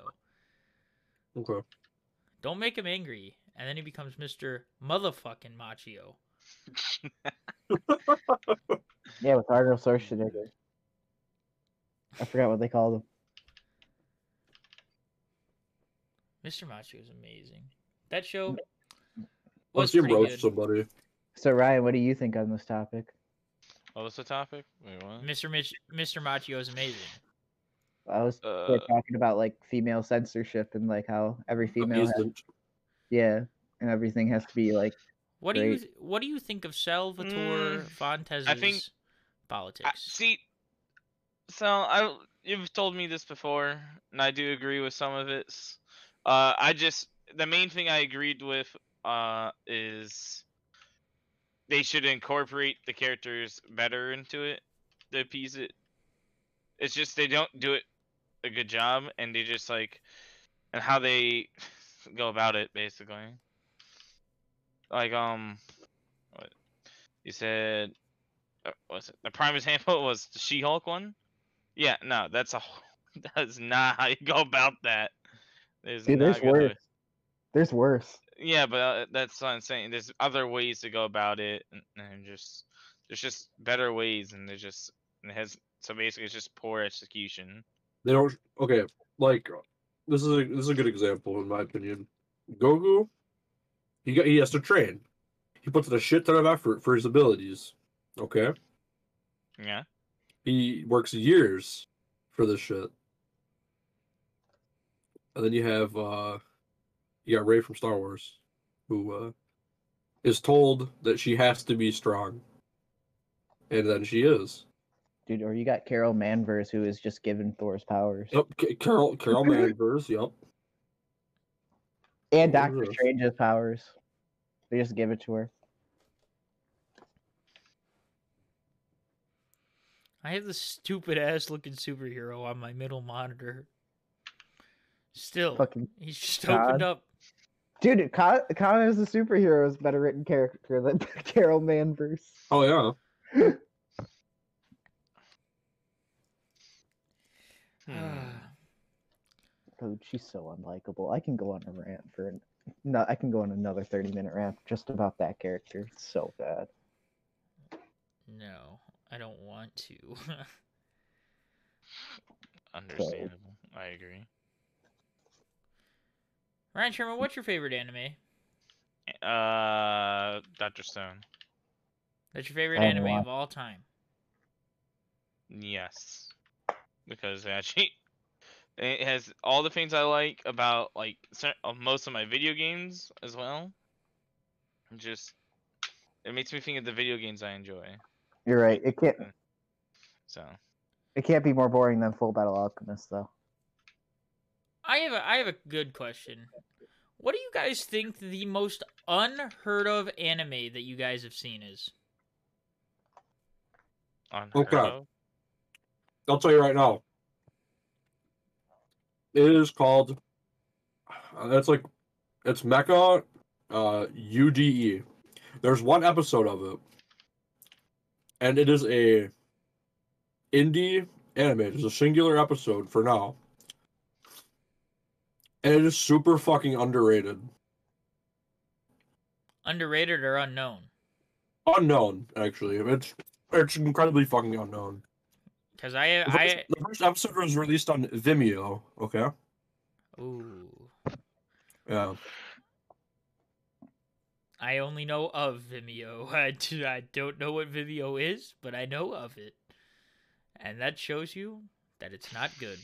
Okay. Don't make him angry, and then he becomes Mr. Motherfucking Machio. Yeah, with Arnold Schwarzenegger. I forgot what they called him. Mr. Machio is amazing. That show was see him pretty roast good. somebody. So Ryan, what do you think on this topic? What was the topic? Wait, what? Mr. Mich- Mr. Machio is amazing. I was Uh, we're talking about like female censorship and like how every female has, yeah, and everything has to be like What do you What do you think of Salvatore Mm, Fontez's think- politics? I, see, so I you've told me this before, and I do agree with some of it. Uh, I just the main thing I agreed with uh is they should incorporate the characters better into it to appease it. It's just they don't do it a good job, and they just like and how they go about it basically. Like um, what you said uh, was it the prime example was the She-Hulk one? Yeah, no, that's a that's not how you go about that. There's dude. There's gonna- worse. There's worse. Yeah, but uh, that's what I'm saying. There's other ways to go about it, and, and just there's just better ways, and there's just and it has so basically it's just poor execution. They don't. Okay, like this is a this is a good example in my opinion. Goku, he got he has to train. He puts in a shit ton of effort for his abilities. Okay, Yeah. he works years for this shit. And then you have uh you got Rey from Star Wars, who uh is told that she has to be strong. And then she is. Dude, or you got Carol Manvers who is just given Thor's powers. Yep, Carol Carol Manvers, yep. And Doctor is? Strange's powers. They just give it to her. I have this stupid ass looking superhero on my middle monitor. Still, Fucking he's just God. opened up. dude, Con, Con as a superhero is a better written character than Carol Manvers. Oh yeah. Hmm. Dude, she's so unlikable. I can go on a rant for an, no, I can go on another thirty minute rant just about that character. It's so bad. no, I don't want to. Understandable. I agree. Ryan Sherman, what's your favorite anime? Uh, Doctor Stone. That's your favorite I haven't anime of all time. Yes, because actually, it has all the things I like about like uh, most of my video games as well. Just it makes me think of the video games I enjoy. You're right. It can't So it can't be more boring than Full Metal Alchemist though. I have a I have a good question. What do you guys think the most unheard of anime that you guys have seen is? unheard Okay. of. I'll tell you right now. It is called. It's like, it's Mecha, uh, UDE. There's one episode of it, and it is a indie anime. It's a singular episode for now, and it is super fucking underrated, Underrated or unknown? unknown. Actually, it's it's incredibly fucking unknown. Because I The first, I the first episode was released on Vimeo. Okay, ooh yeah. I only know of Vimeo. I, do, I don't know what Vimeo is, but I know of it, and that shows you that it's not good.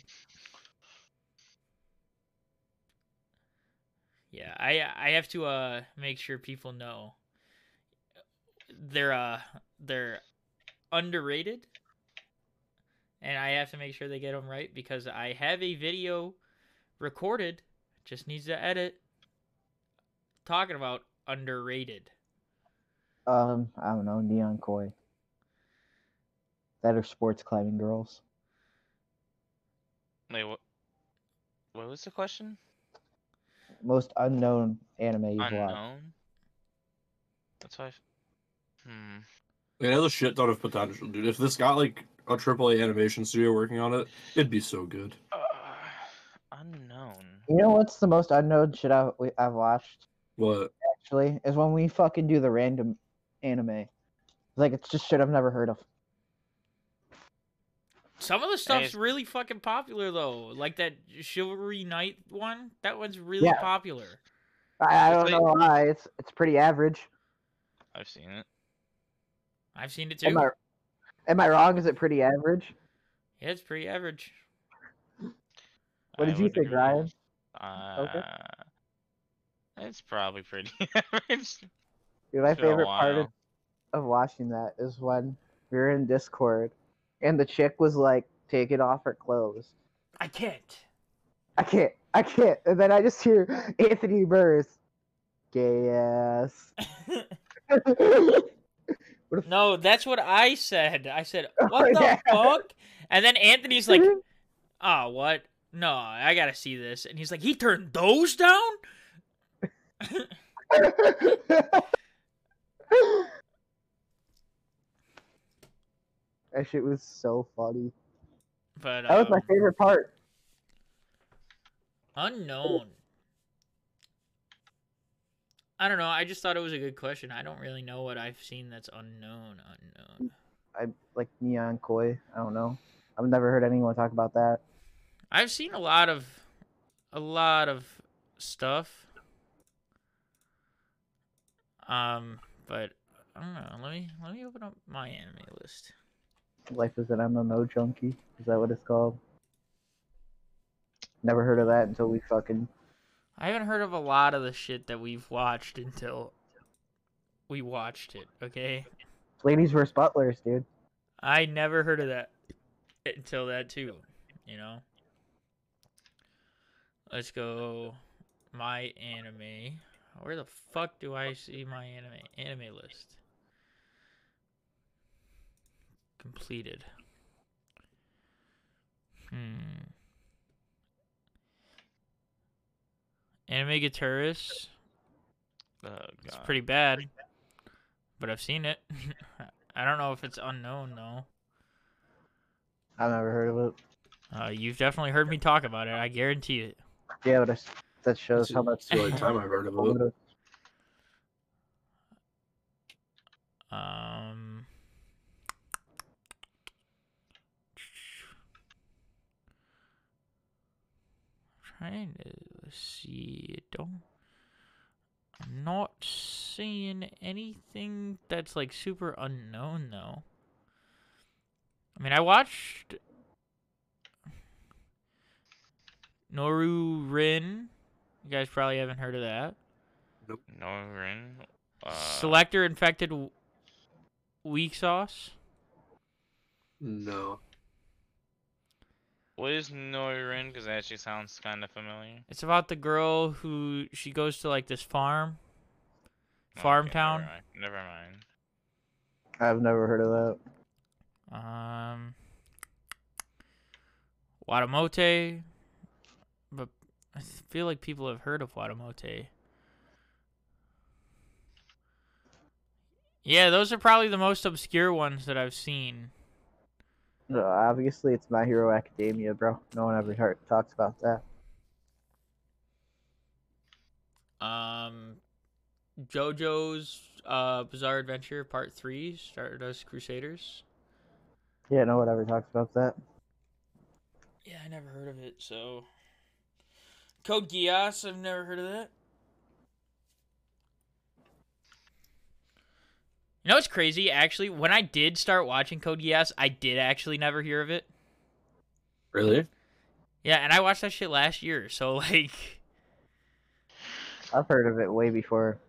Yeah, I I have to uh make sure people know they're uh they're underrated, and I have to make sure they get them right because I have a video recorded, just needs to edit, talking about underrated. Um, I don't know, Neon Koi. That are sports climbing girls. Wait, what? What was the question? Most unknown anime you've watched. Unknown. That's why. I f- Hmm. It has a shit ton of potential, dude. If this got like a AAA animation studio working on it, it'd be so good. Uh, unknown. You know what's the most unknown shit I've, we- I've watched? What? Actually, is when we fucking do the random anime. Like it's just shit I've never heard of. Some of the stuff's it's- really fucking popular though. Like that Chivalry Knight one. That one's really Yeah. popular. I, I don't Wait. know why. It's it's pretty average. I've seen it. I've seen it too. Am I am I wrong? Is it pretty average? Yeah, it's pretty average. What I did you would think, agree. Ryan? Uh, It's probably pretty average. Dude, my It's been a favorite part of, of watching that is when we were in Discord and the chick was like taking off her clothes. I can't. I can't, I can't. And then I just hear Anthony Burrs, gay ass. no, that's what I said. I said, Oh, "What the yeah. fuck?" And then Anthony's like, "Oh, what? No, I gotta see this." And he's like, "He turned those down." that shit was so funny. But That was my um, favorite part. unknown. I don't know. I just thought it was a good question. I don't really know what I've seen that's unknown. Unknown. I like Neon Koi. I don't know. I've never heard anyone talk about that. I've seen a lot of, a lot of stuff. Um, but I don't know. Let me let me open up my anime list. Life is an MMO junkie. Is that what it's called? Never heard of that until we fucking. I haven't heard of a lot of the shit that we've watched until we watched it. Okay, Ladies vs. Butlers, dude. I never heard of that until that too. You know. Let's go. My anime. Where the fuck do I see my anime anime list? Completed. Hmm. Anime Guitarist. Oh, It's pretty bad, but I've seen it. I don't know if it's unknown though. I've never heard of it. Uh, you've definitely heard me talk about it. I guarantee it. Yeah, but it's, that shows That's how much. the only time I've heard of it. Um. Trying to see. Don't. I'm not seeing anything that's like super unknown though. I mean, I watched Nourin. You guys probably haven't heard of that. Nourin. Uh, Selector infected WIXOSS. No. What is Nourin? Because that actually sounds kind of familiar. It's about the girl who she goes to like this farm, farm Okay, town. Never mind. Never mind. I've never heard of that. Um, Watamote, but I feel like people have heard of Watamote. Yeah, those are probably the most obscure ones that I've seen. No, obviously, it's My Hero Academia, bro. No one ever heard, talks about that. Um, JoJo's uh, Bizarre Adventure Part Three, Stardust Crusaders. Yeah, no one ever talks about that. Yeah, I never heard of it. So, Code Geass, I've never heard of that. You know what's crazy? Actually, when I did start watching Code Geass, I did actually never hear of it. Really? Yeah, and I watched that shit last year. So like, I've heard of it way before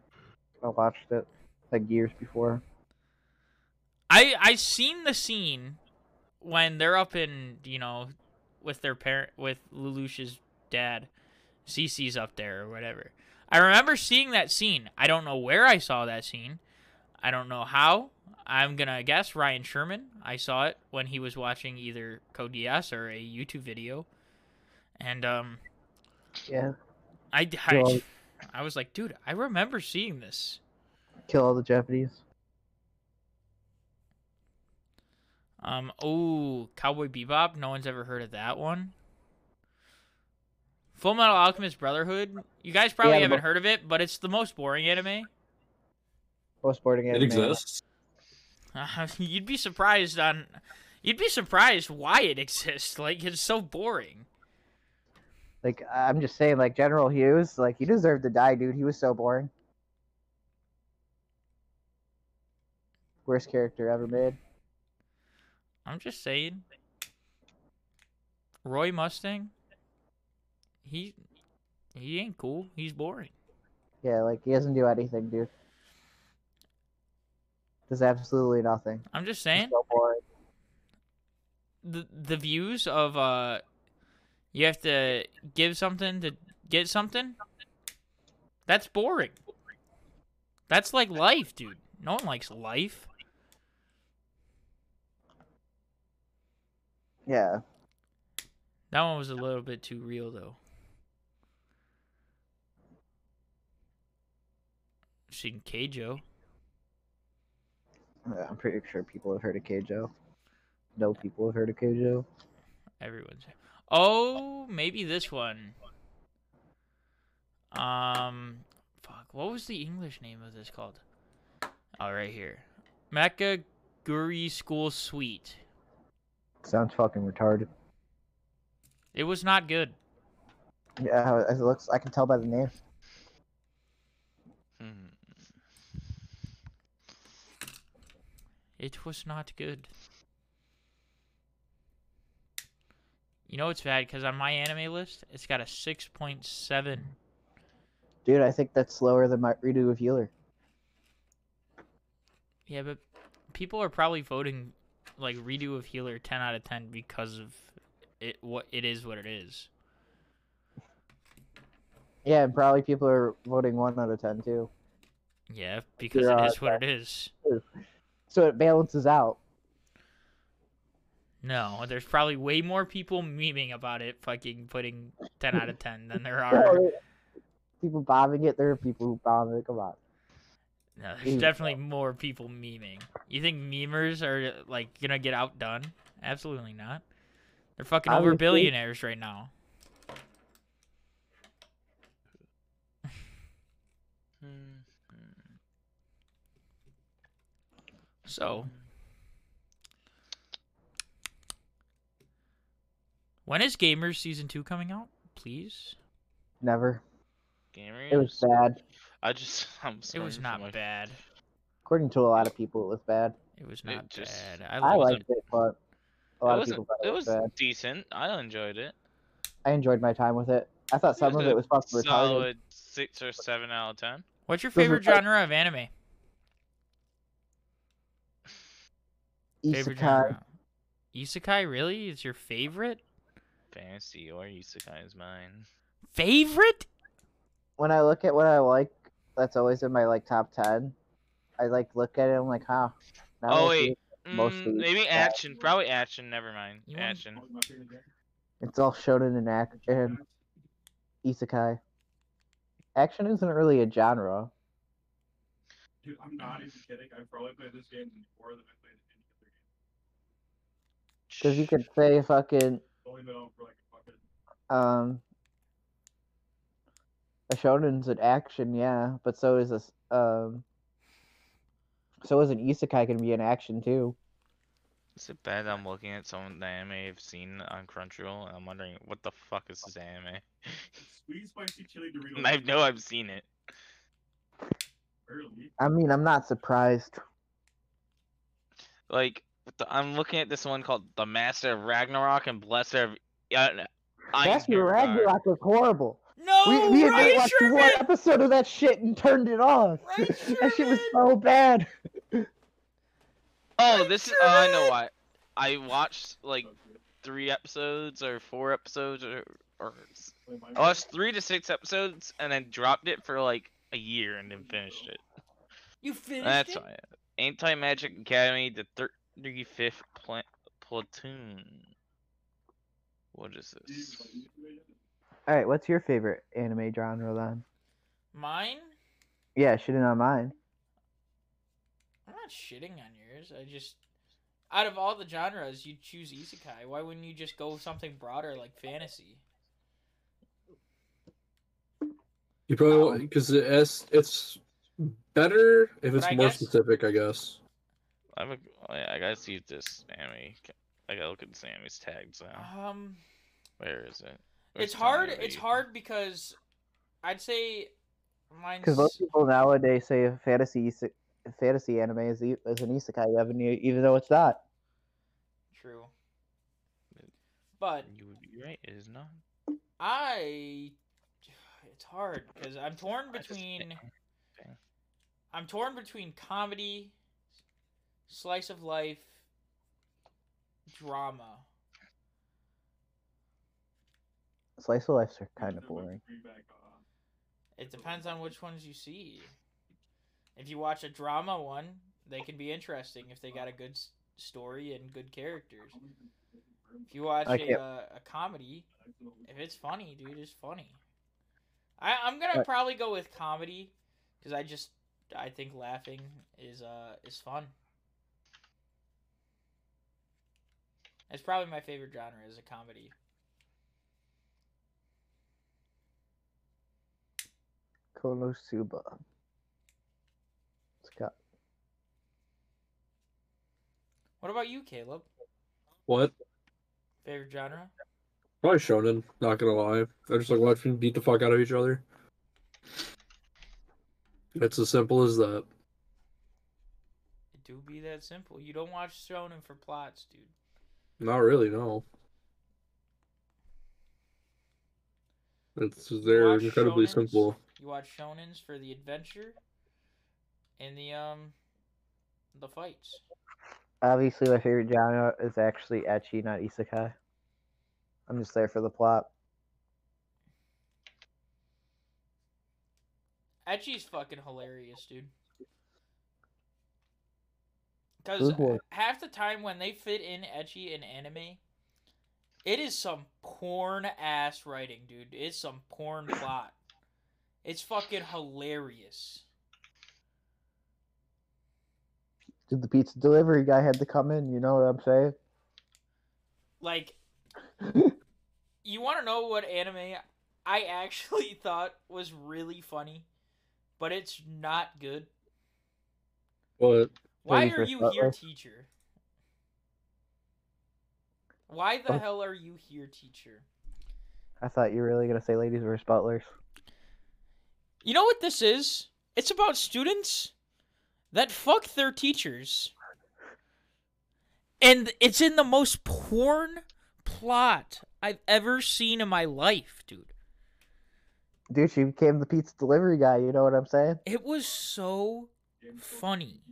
I watched it, like years before. I I seen the scene when they're up in you know with their parent with Lelouch's dad, C.C.'s up there or whatever. I remember seeing that scene. I don't know where I saw that scene. I don't know how. I'm gonna guess Ryan Sherman. I saw it when he was watching either Code Geass or a YouTube video, and um, Yeah, I, I, I was like, dude, I remember seeing this. kill all the Japanese. Um, oh, Cowboy Bebop. No one's ever heard of that one. Full Metal Alchemist Brotherhood. You guys probably Yeah, haven't heard of it, but it's the most boring anime. Most sporting It anime. exists. Uh, you'd be surprised on. You'd be surprised why it exists. Like it's so boring. Like I'm just saying, like General Hughes, like he deserved to die, dude. He was so boring. Worst character ever made. I'm just saying. Roy Mustang. He he ain't cool. He's boring. Yeah, like he doesn't do anything, dude. Does absolutely nothing. I'm just saying so boring. the the views of uh you have to give something to get something. That's boring. That's like life, dude. No one likes life. Yeah. That one was a little bit too real though. Seen Keijo. Yeah, I'm pretty sure people have heard of Keijo. No people have heard of Keijo. Everyone's. Oh, maybe this one. Um, fuck. What was the English name of this called? Oh, right here. Mecha Guri School Suite. Sounds fucking retarded. It was not good. Yeah, it looks. I can tell by the name. It was not good. You know it's bad because on my anime list, it's got a 6.7. Dude, I think that's slower than my redo of Healer. Yeah, but people are probably voting like redo of healer 10 out of 10 because of it what it is what it is. Yeah, and probably people are voting one out of ten too. Yeah, because Yeah, it is what it is. So it balances out. No, there's probably way more people memeing about it fucking putting 10 out of 10 than there are. People bombing it. There are people who bomb it. Come on. No, there's Ooh. definitely more people memeing. You think memers are like gonna get outdone? Absolutely not. They're fucking over billionaires right now. Hmm. So, when is Gamers season two coming out? Please. Never. Gamers. It was bad. I just. I'm It was not my- bad. According to a lot of people, it was bad. It was It not just- bad. I, I liked liked it, but a lot It of wasn't. people thought It it was, was bad. decent. I enjoyed it. I enjoyed my time with it. I thought some of it was fucking retarded. Solid six or seven out of ten. What's your favorite genre of anime? Isekai. genre. Isekai, really? Is your favorite? Fantasy or isekai is mine. Favorite? When I look at what I like, that's always in my like top ten. I like look at it. I'm like, huh. now Oh, wait. Mostly Mm, maybe isekai. action. Probably action. Never mind. You Action. It's all shonen and action. Isekai. Action isn't really a genre. Dude, I'm not even kidding. I've probably played this game more than I played any other game. Because you could say fucking It's only been out for like a fucking um a shonen's an action, yeah, but so is a s- um so is an isekai can be an action too. Is it bad that I'm looking at some of the anime I've seen on Crunchyroll and I'm wondering what the fuck is this anime? sweet spicy chili. I know I've seen it. Barely. I mean, I'm not surprised. Like the, I'm looking at this one called The Master of Ragnarok and Blessed of uh, That's your Isengard. Ragnarok was horrible. No, we me and Nate Ryan watched Sherman! one episode of that shit and turned it off. Ryan that shit was so bad. Oh, Ryan this is. Oh, I know why. I watched like three episodes or four episodes or, or s- Play my I watched three to six episodes and then dropped it for like a year and then finished it. You finished That's it? why. Anti Magic Academy, the 35th pla- platoon. What is this? All right, what's your favorite anime genre then? Mine? Yeah, shitting on mine. I'm not shitting on yours. I just out of all the genres, you choose isekai. Why wouldn't you just go with something broader like fantasy? You probably um, because it's it's better if it's more guess- specific, I guess. I have a, oh yeah, I gotta see if this Sammy. I gotta look at Sammy's tags now. Um, Where is it? Where's it's hard. It's hard because I'd say mine's Because most people nowadays say fantasy fantasy anime is, e- is an isekai, even, even though it's not. true. But You would be right. It is not. I, it's hard because I'm torn I just- between. I'm torn between comedy, slice of life, drama. Slice of lives are kind of boring. It depends on which ones you see. If you watch a drama one, they can be interesting if they got a good s- story and good characters. If you watch I a, can't- uh, a comedy, if it's funny, dude, it's funny. I, I'm gonna Right. probably go with comedy because I just I think laughing is uh is fun. It's probably my favorite genre is a comedy. Konosuba. It's What about you, Caleb? What? Favorite genre? Probably shonen. Not gonna lie. I just like watching beat the fuck out of each other. It's as simple as that. It do be that simple. You don't watch shonen for plots, dude. Not really, no. It's they're incredibly shonens? simple. You watch shonens for the adventure and the um the fights. obviously my favorite genre is actually ecchi, not isekai. I'm just there for the plot. Ecchi's fucking hilarious, dude. Because half the time when they fit in Ecchi in anime, it is some porn ass writing, dude. It's some porn plot. It's fucking hilarious. Did the pizza delivery guy had to come in? You know what I'm saying? Like, you want to know what anime I actually thought was really funny, but it's not good? But Why are you Butler? here, teacher? Why the Huh? hell are you here, teacher? I thought you were really gonna say ladies versus butlers. You know what this is? It's about students that fuck their teachers. And it's in the most porn plot I've ever seen in my life, dude. Dude, she became the pizza delivery guy. You know what I'm saying? It was so funny.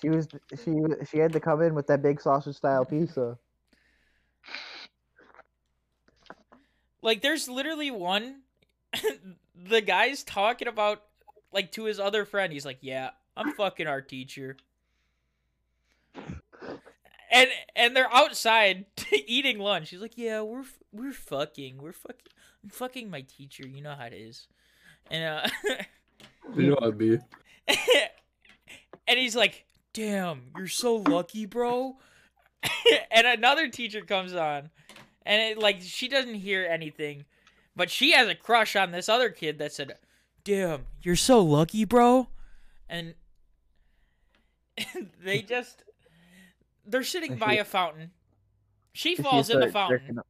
She was she she had to come in with that big sausage style pizza. Like there's literally one the guy's talking about like to his other friend. He's like, "Yeah, I'm fucking our teacher." And and they're outside eating lunch. He's like, "Yeah, we're we're fucking. We're fucking I'm fucking my teacher. You know how it is." And uh you know what I'd be. and he's like, "Damn, you're so lucky, bro." and another teacher comes on, and it, like she doesn't hear anything, but she has a crush on this other kid that said, "Damn, you're so lucky, bro." And they just they're sitting by a fountain. She She falls in the fountain.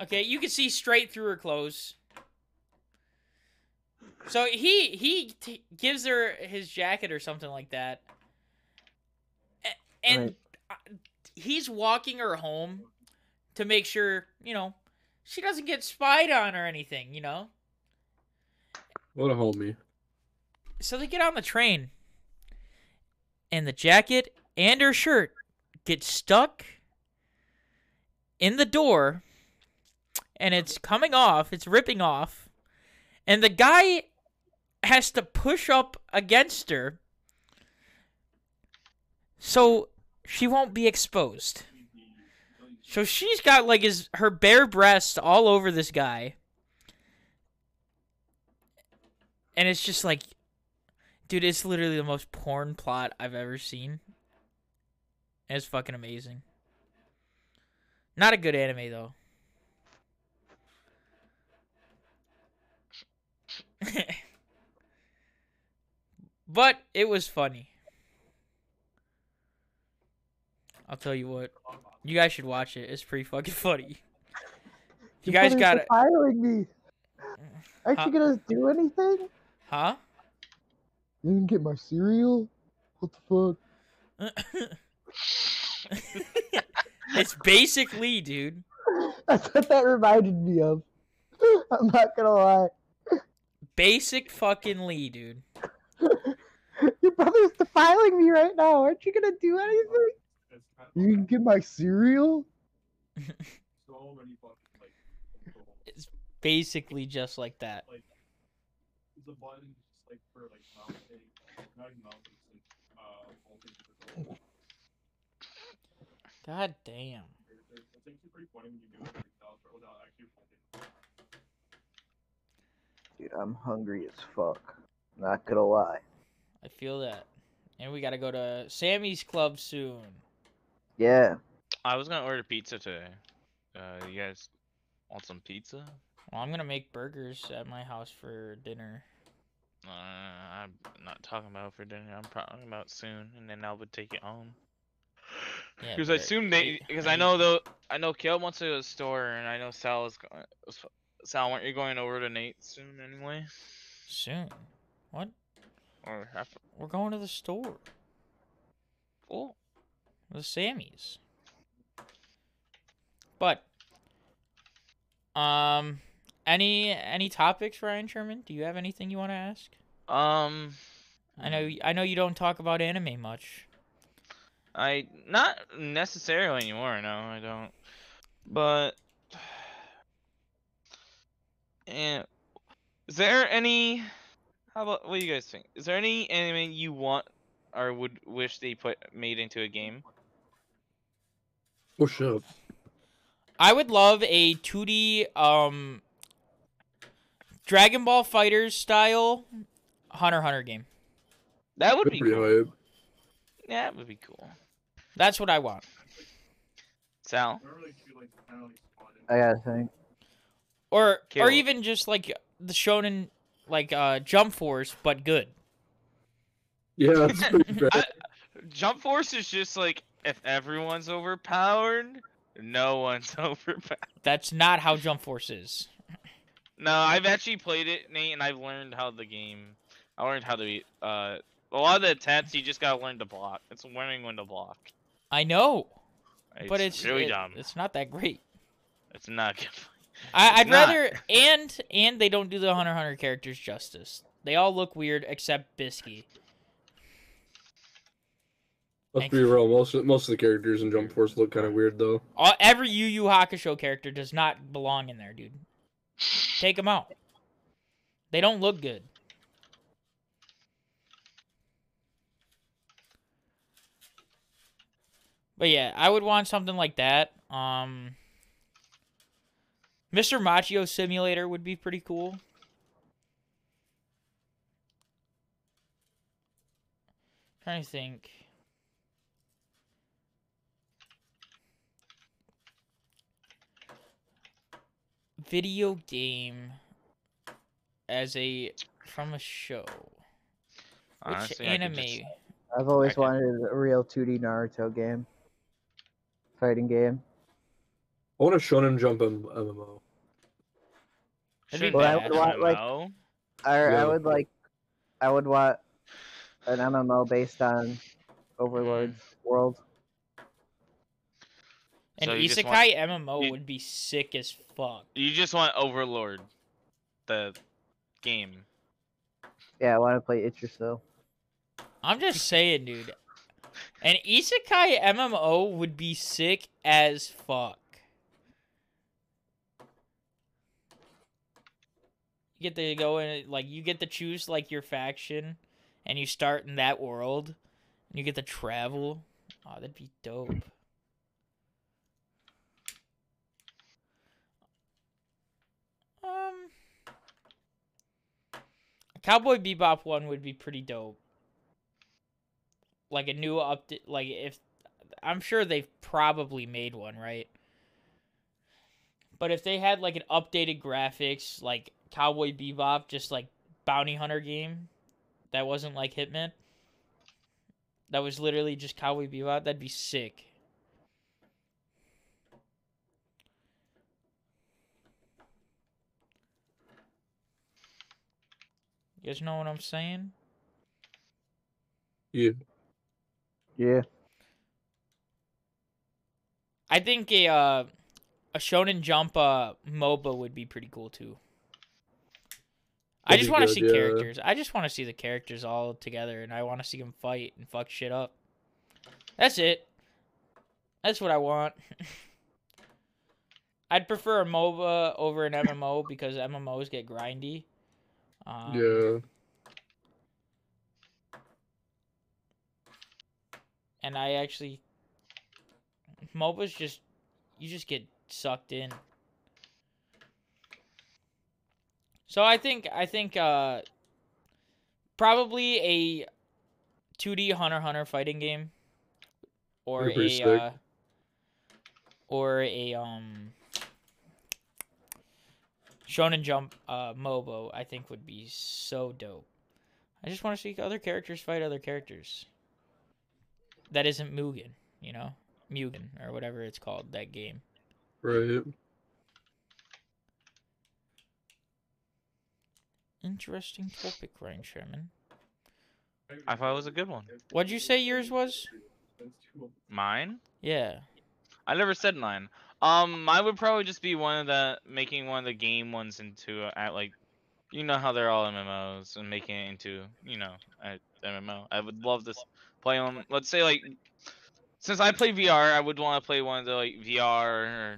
Okay, you can see straight through her clothes. So he he t- gives her his jacket or something like that, and Right. uh, he's walking her home to make sure you know she doesn't get spied on or anything. You know, What a homie. so they get on the train, and the jacket and her shirt get stuck in the door, and it's coming off. It's ripping off, and the guy has to push up against her so she won't be exposed. So she's got like his her bare breast all over this guy. And it's just like dude, it's literally the most porn plot I've ever seen. It's fucking amazing. Not a good anime though. but it was funny. I'll tell you what. You guys should watch it. It's pretty fucking funny. You guys got it. defiling me. Aren't Huh? you gonna do anything? Huh? You didn't get my cereal? What the fuck? it's basically, dude. That's what that reminded me of. I'm not gonna lie. Basic fucking Lee, dude. Your brother's defiling me right now. Aren't you gonna do anything? You can get my cereal? so many fucking like. controls. It's basically just like that. The button just like for like mounting, not even mounting, like uh, voltage control. God damn. They're- they're- It's actually pretty funny when you do it yourself, but without actually holding. Dude, I'm hungry as fuck. Not gonna lie. I feel that. And we gotta go to Sammy's Club soon. Yeah. I was gonna order pizza today. Uh, you guys want some pizza? Well, I'm gonna make burgers at my house for dinner. Uh, I'm not talking about for dinner. I'm talking about soon, and then I would take it home. Yeah, Because I assume they, because I need- know though, I know Caleb wants to go to the store, and I know Sal is going. Sal, aren't you going over to Nate soon anyway? soon. What? Or after? We're going to the store. Cool. The Sammys. But um any any topics, Ryan Sherman? Do you have anything you want to ask? Um, I know I know you don't talk about anime much. I not necessarily anymore. No, I don't. But, and is there any? How about what do you guys think? Is there any anime you want or would wish they put made into a game? Push up. I would love a 2D um Dragon Ball FighterZ style Hunter Hunter game. That would be cool. hype. Yeah, that would be cool. That's what I want. Sal, I don't really feel like kind of like spotted. I gotta think. Or or even just like the shonen like uh Jump Force but good. Yeah, that's pretty bad. I- Jump Force is just like if everyone's overpowered, no one's overpowered. That's not how Jump Force is. No, I've actually played it, Nate, and I've learned how the game. I learned how to be. Uh, a lot of the attacks you just gotta learn to block. It's learning when to block. I know, It's but it's really it- dumb. It's not that great. It's not good. I, not. rather and and they don't do the Hunter Hunter characters justice. They all look weird except Bisky. Let's be real. Most of, most of the characters in Jump Force look kind of weird though. All, every Yu Yu Hakusho character does not belong in there, dude. Take them out. They don't look good. But yeah, I would want something like that. Um, Mr. Machio Simulator would be pretty cool. Trying to think. Video game as a from a show. Which Honestly, I could anime? just- I've always Okay. wanted a real 2D Naruto game. Fighting game. I want a Shonen Jump M- MMO. That'd be Shouldn't Well, I would want, like- MMO. I, Yeah. I would like, I would want an MMO based on Overlord's mm. world. An So isekai want- MMO you- would be sick as fuck. You just want Overlord, the game. Yeah, I want to play Ichiro. I'm just saying, dude. An isekai MMO would be sick as fuck. You get to go in like you get to choose like your faction, and you start in that world, and you get to travel. Oh, that'd be dope. Um, Cowboy Bebop one would be pretty dope. Like a new update. Like if I'm sure they've probably made one, right? But if they had like an updated graphics, like Cowboy Bebop, just like bounty hunter game, that wasn't like Hitman. That was literally just Cowboy Bebop. That'd be sick. You guys know what I'm saying? Yeah. Yeah. I think a uh, a Shonen Jump uh, MOBA would be pretty cool too. I just want to see yeah. characters. I just want to see the characters all together, and I want to see them fight and fuck shit up. That's it. That's what I want. I'd prefer a MOBA over an MMO because MMOs get grindy. Um, yeah. and I actually MOBAs just you just get sucked in. So I think I think uh probably a 2D Hunter Hunter fighting game or a uh, or a um Shonen Jump uh MOBA I think would be so dope. I just want to see other characters fight other characters that isn't Mugen, you know, Mugen or whatever it's called that game. Right. Interesting topic, Ryan Sherman. I thought it was a good one. What'd you say yours was? Mine? Yeah. I never said mine. Um, mine would probably just be one of the making one of the game ones into a, at like, you know how they're all MMOs and making it into you know a MMO. I would love to play on. Let's say like, since I play VR, I would want to play one of the like VR or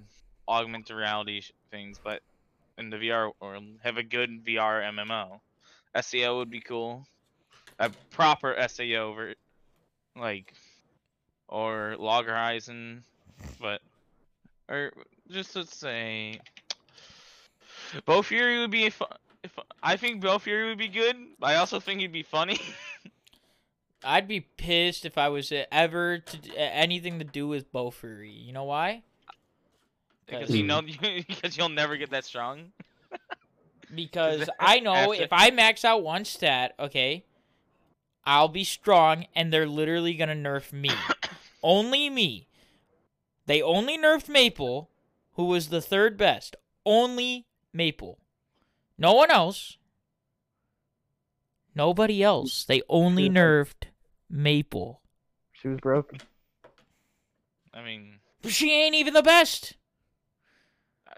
augmented reality sh- things, but in the VR or have a good VR MMO. SAO would be cool. A proper SAO over, like, or Log Horizon, but or just to say, Bofuri would be. Fu- if I think Bofuri would be good, I also think he'd be funny. I'd be pissed if I was ever to anything to do with Bofuri. You know why? Because you know, because you'll never get that strong. Because I know after- if I max out one stat, okay, I'll be strong, and they're literally gonna nerf me. only me. They only nerfed Maple, who was the third best. Only Maple. No one else. Nobody else. They only nerfed Maple. She was broken. I mean, But she ain't even the best.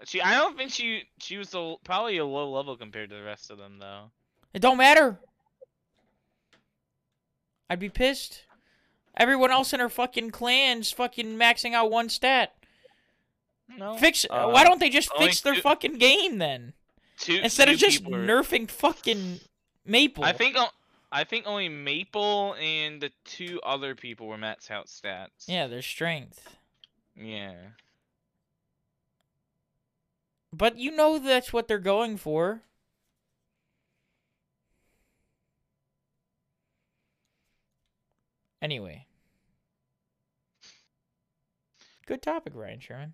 She. I don't think she. She was a, probably a low level compared to the rest of them, though. It don't matter. I'd be pissed. Everyone else in her fucking clan's fucking maxing out one stat. No. Fix. uh, why don't they just fix their two- fucking game then? two, Instead of just people nerfing fucking Maple. I think. o- I think only Maple and the two other people were max out stats. Yeah, their strength. Yeah. But you know that's what they're going for. Anyway. Good topic, Ryan Sherman.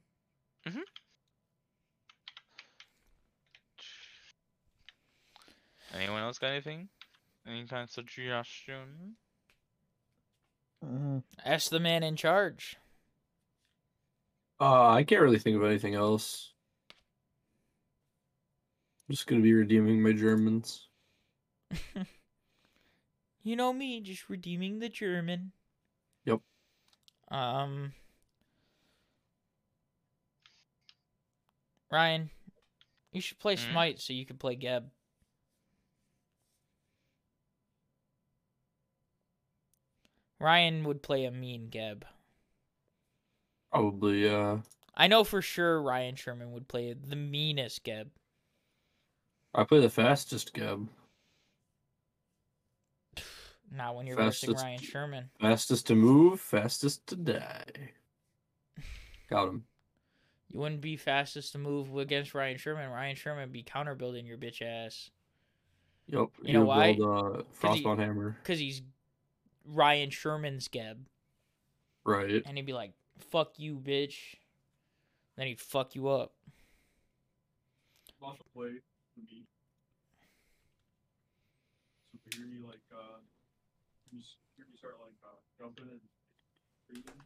Anyone else got anything? Any kind of suggestion? Mhm. Ask the man in charge. Uh, I can't really think of anything else. I'm just gonna be redeeming my Germans. You know me, just redeeming the German. Yep. Um. Ryan, you should play Hmm? Smite so you can play Geb. Ryan would play a mean Geb. Probably, uh, I know for sure Ryan Sherman would play the meanest Geb. I play the fastest Geb. Not when you're versing Fastest- Ryan Sherman. Fastest to move, fastest to die. Got him. You wouldn't be fastest to move against Ryan Sherman. Ryan Sherman would be counter building your bitch ass. Yep. You know would why? Build, uh, Frostbound Hammer. Because he's Ryan Sherman's Geb. Right. And he'd be like, fuck you, bitch. Then he'd fuck you up. Lots of play for me. So here you like uh, you, s- here you start like uh, jumping and breathing.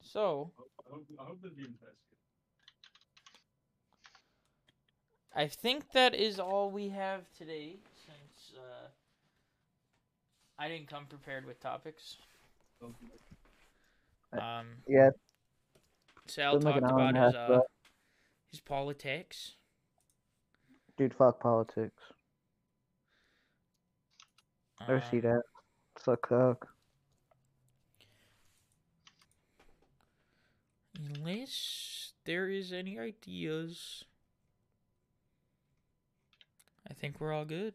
So, I hope, I hope the game test. I think that is all we have today since uh, I didn't come prepared with topics. Um, Yeah, Sal been talked about his, uh, but- his politics. dude, fuck politics. Never see Um, that. Suck cock. Unless there is any ideas. I think we're all good.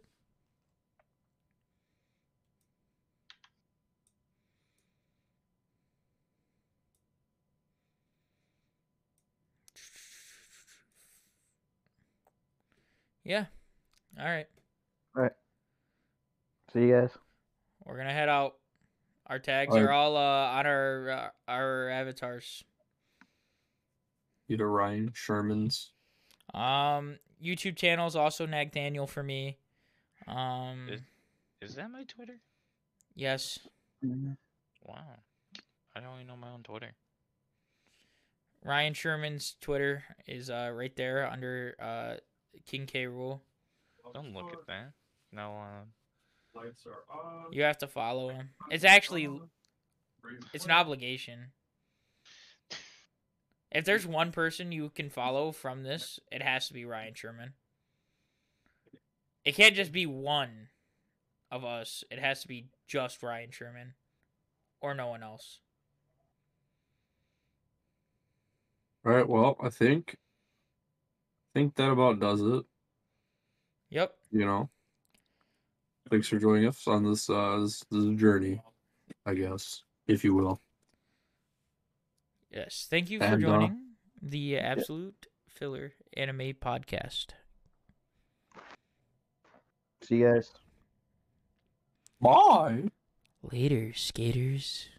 Yeah. All right. All right. See you guys. We're going to head out. Our tags All are all uh, on our uh, our avatars. Either Ryan Sherman's. Um, YouTube channel is also Nathaniel for me. Um, Is- Is that my Twitter? yes. Wow. I don't even know my own Twitter. Ryan Sherman's Twitter is uh right there under uh King K Rool. Don't look at that. No, uh, Lights are on. You have to follow him. It's actually it's an obligation. If there's one person you can follow from this, it has to be Ryan Sherman. It can't just be one of us. It has to be just Ryan Sherman or no one else. All right. Well, I think. I think that about does it. Yep. You know. Thanks for joining us on this uh this, this journey, I guess, if you will. Yes. Thank you for And, uh, joining the Absolute Filler Anime Podcast. See you guys. Bye. Later, skaters.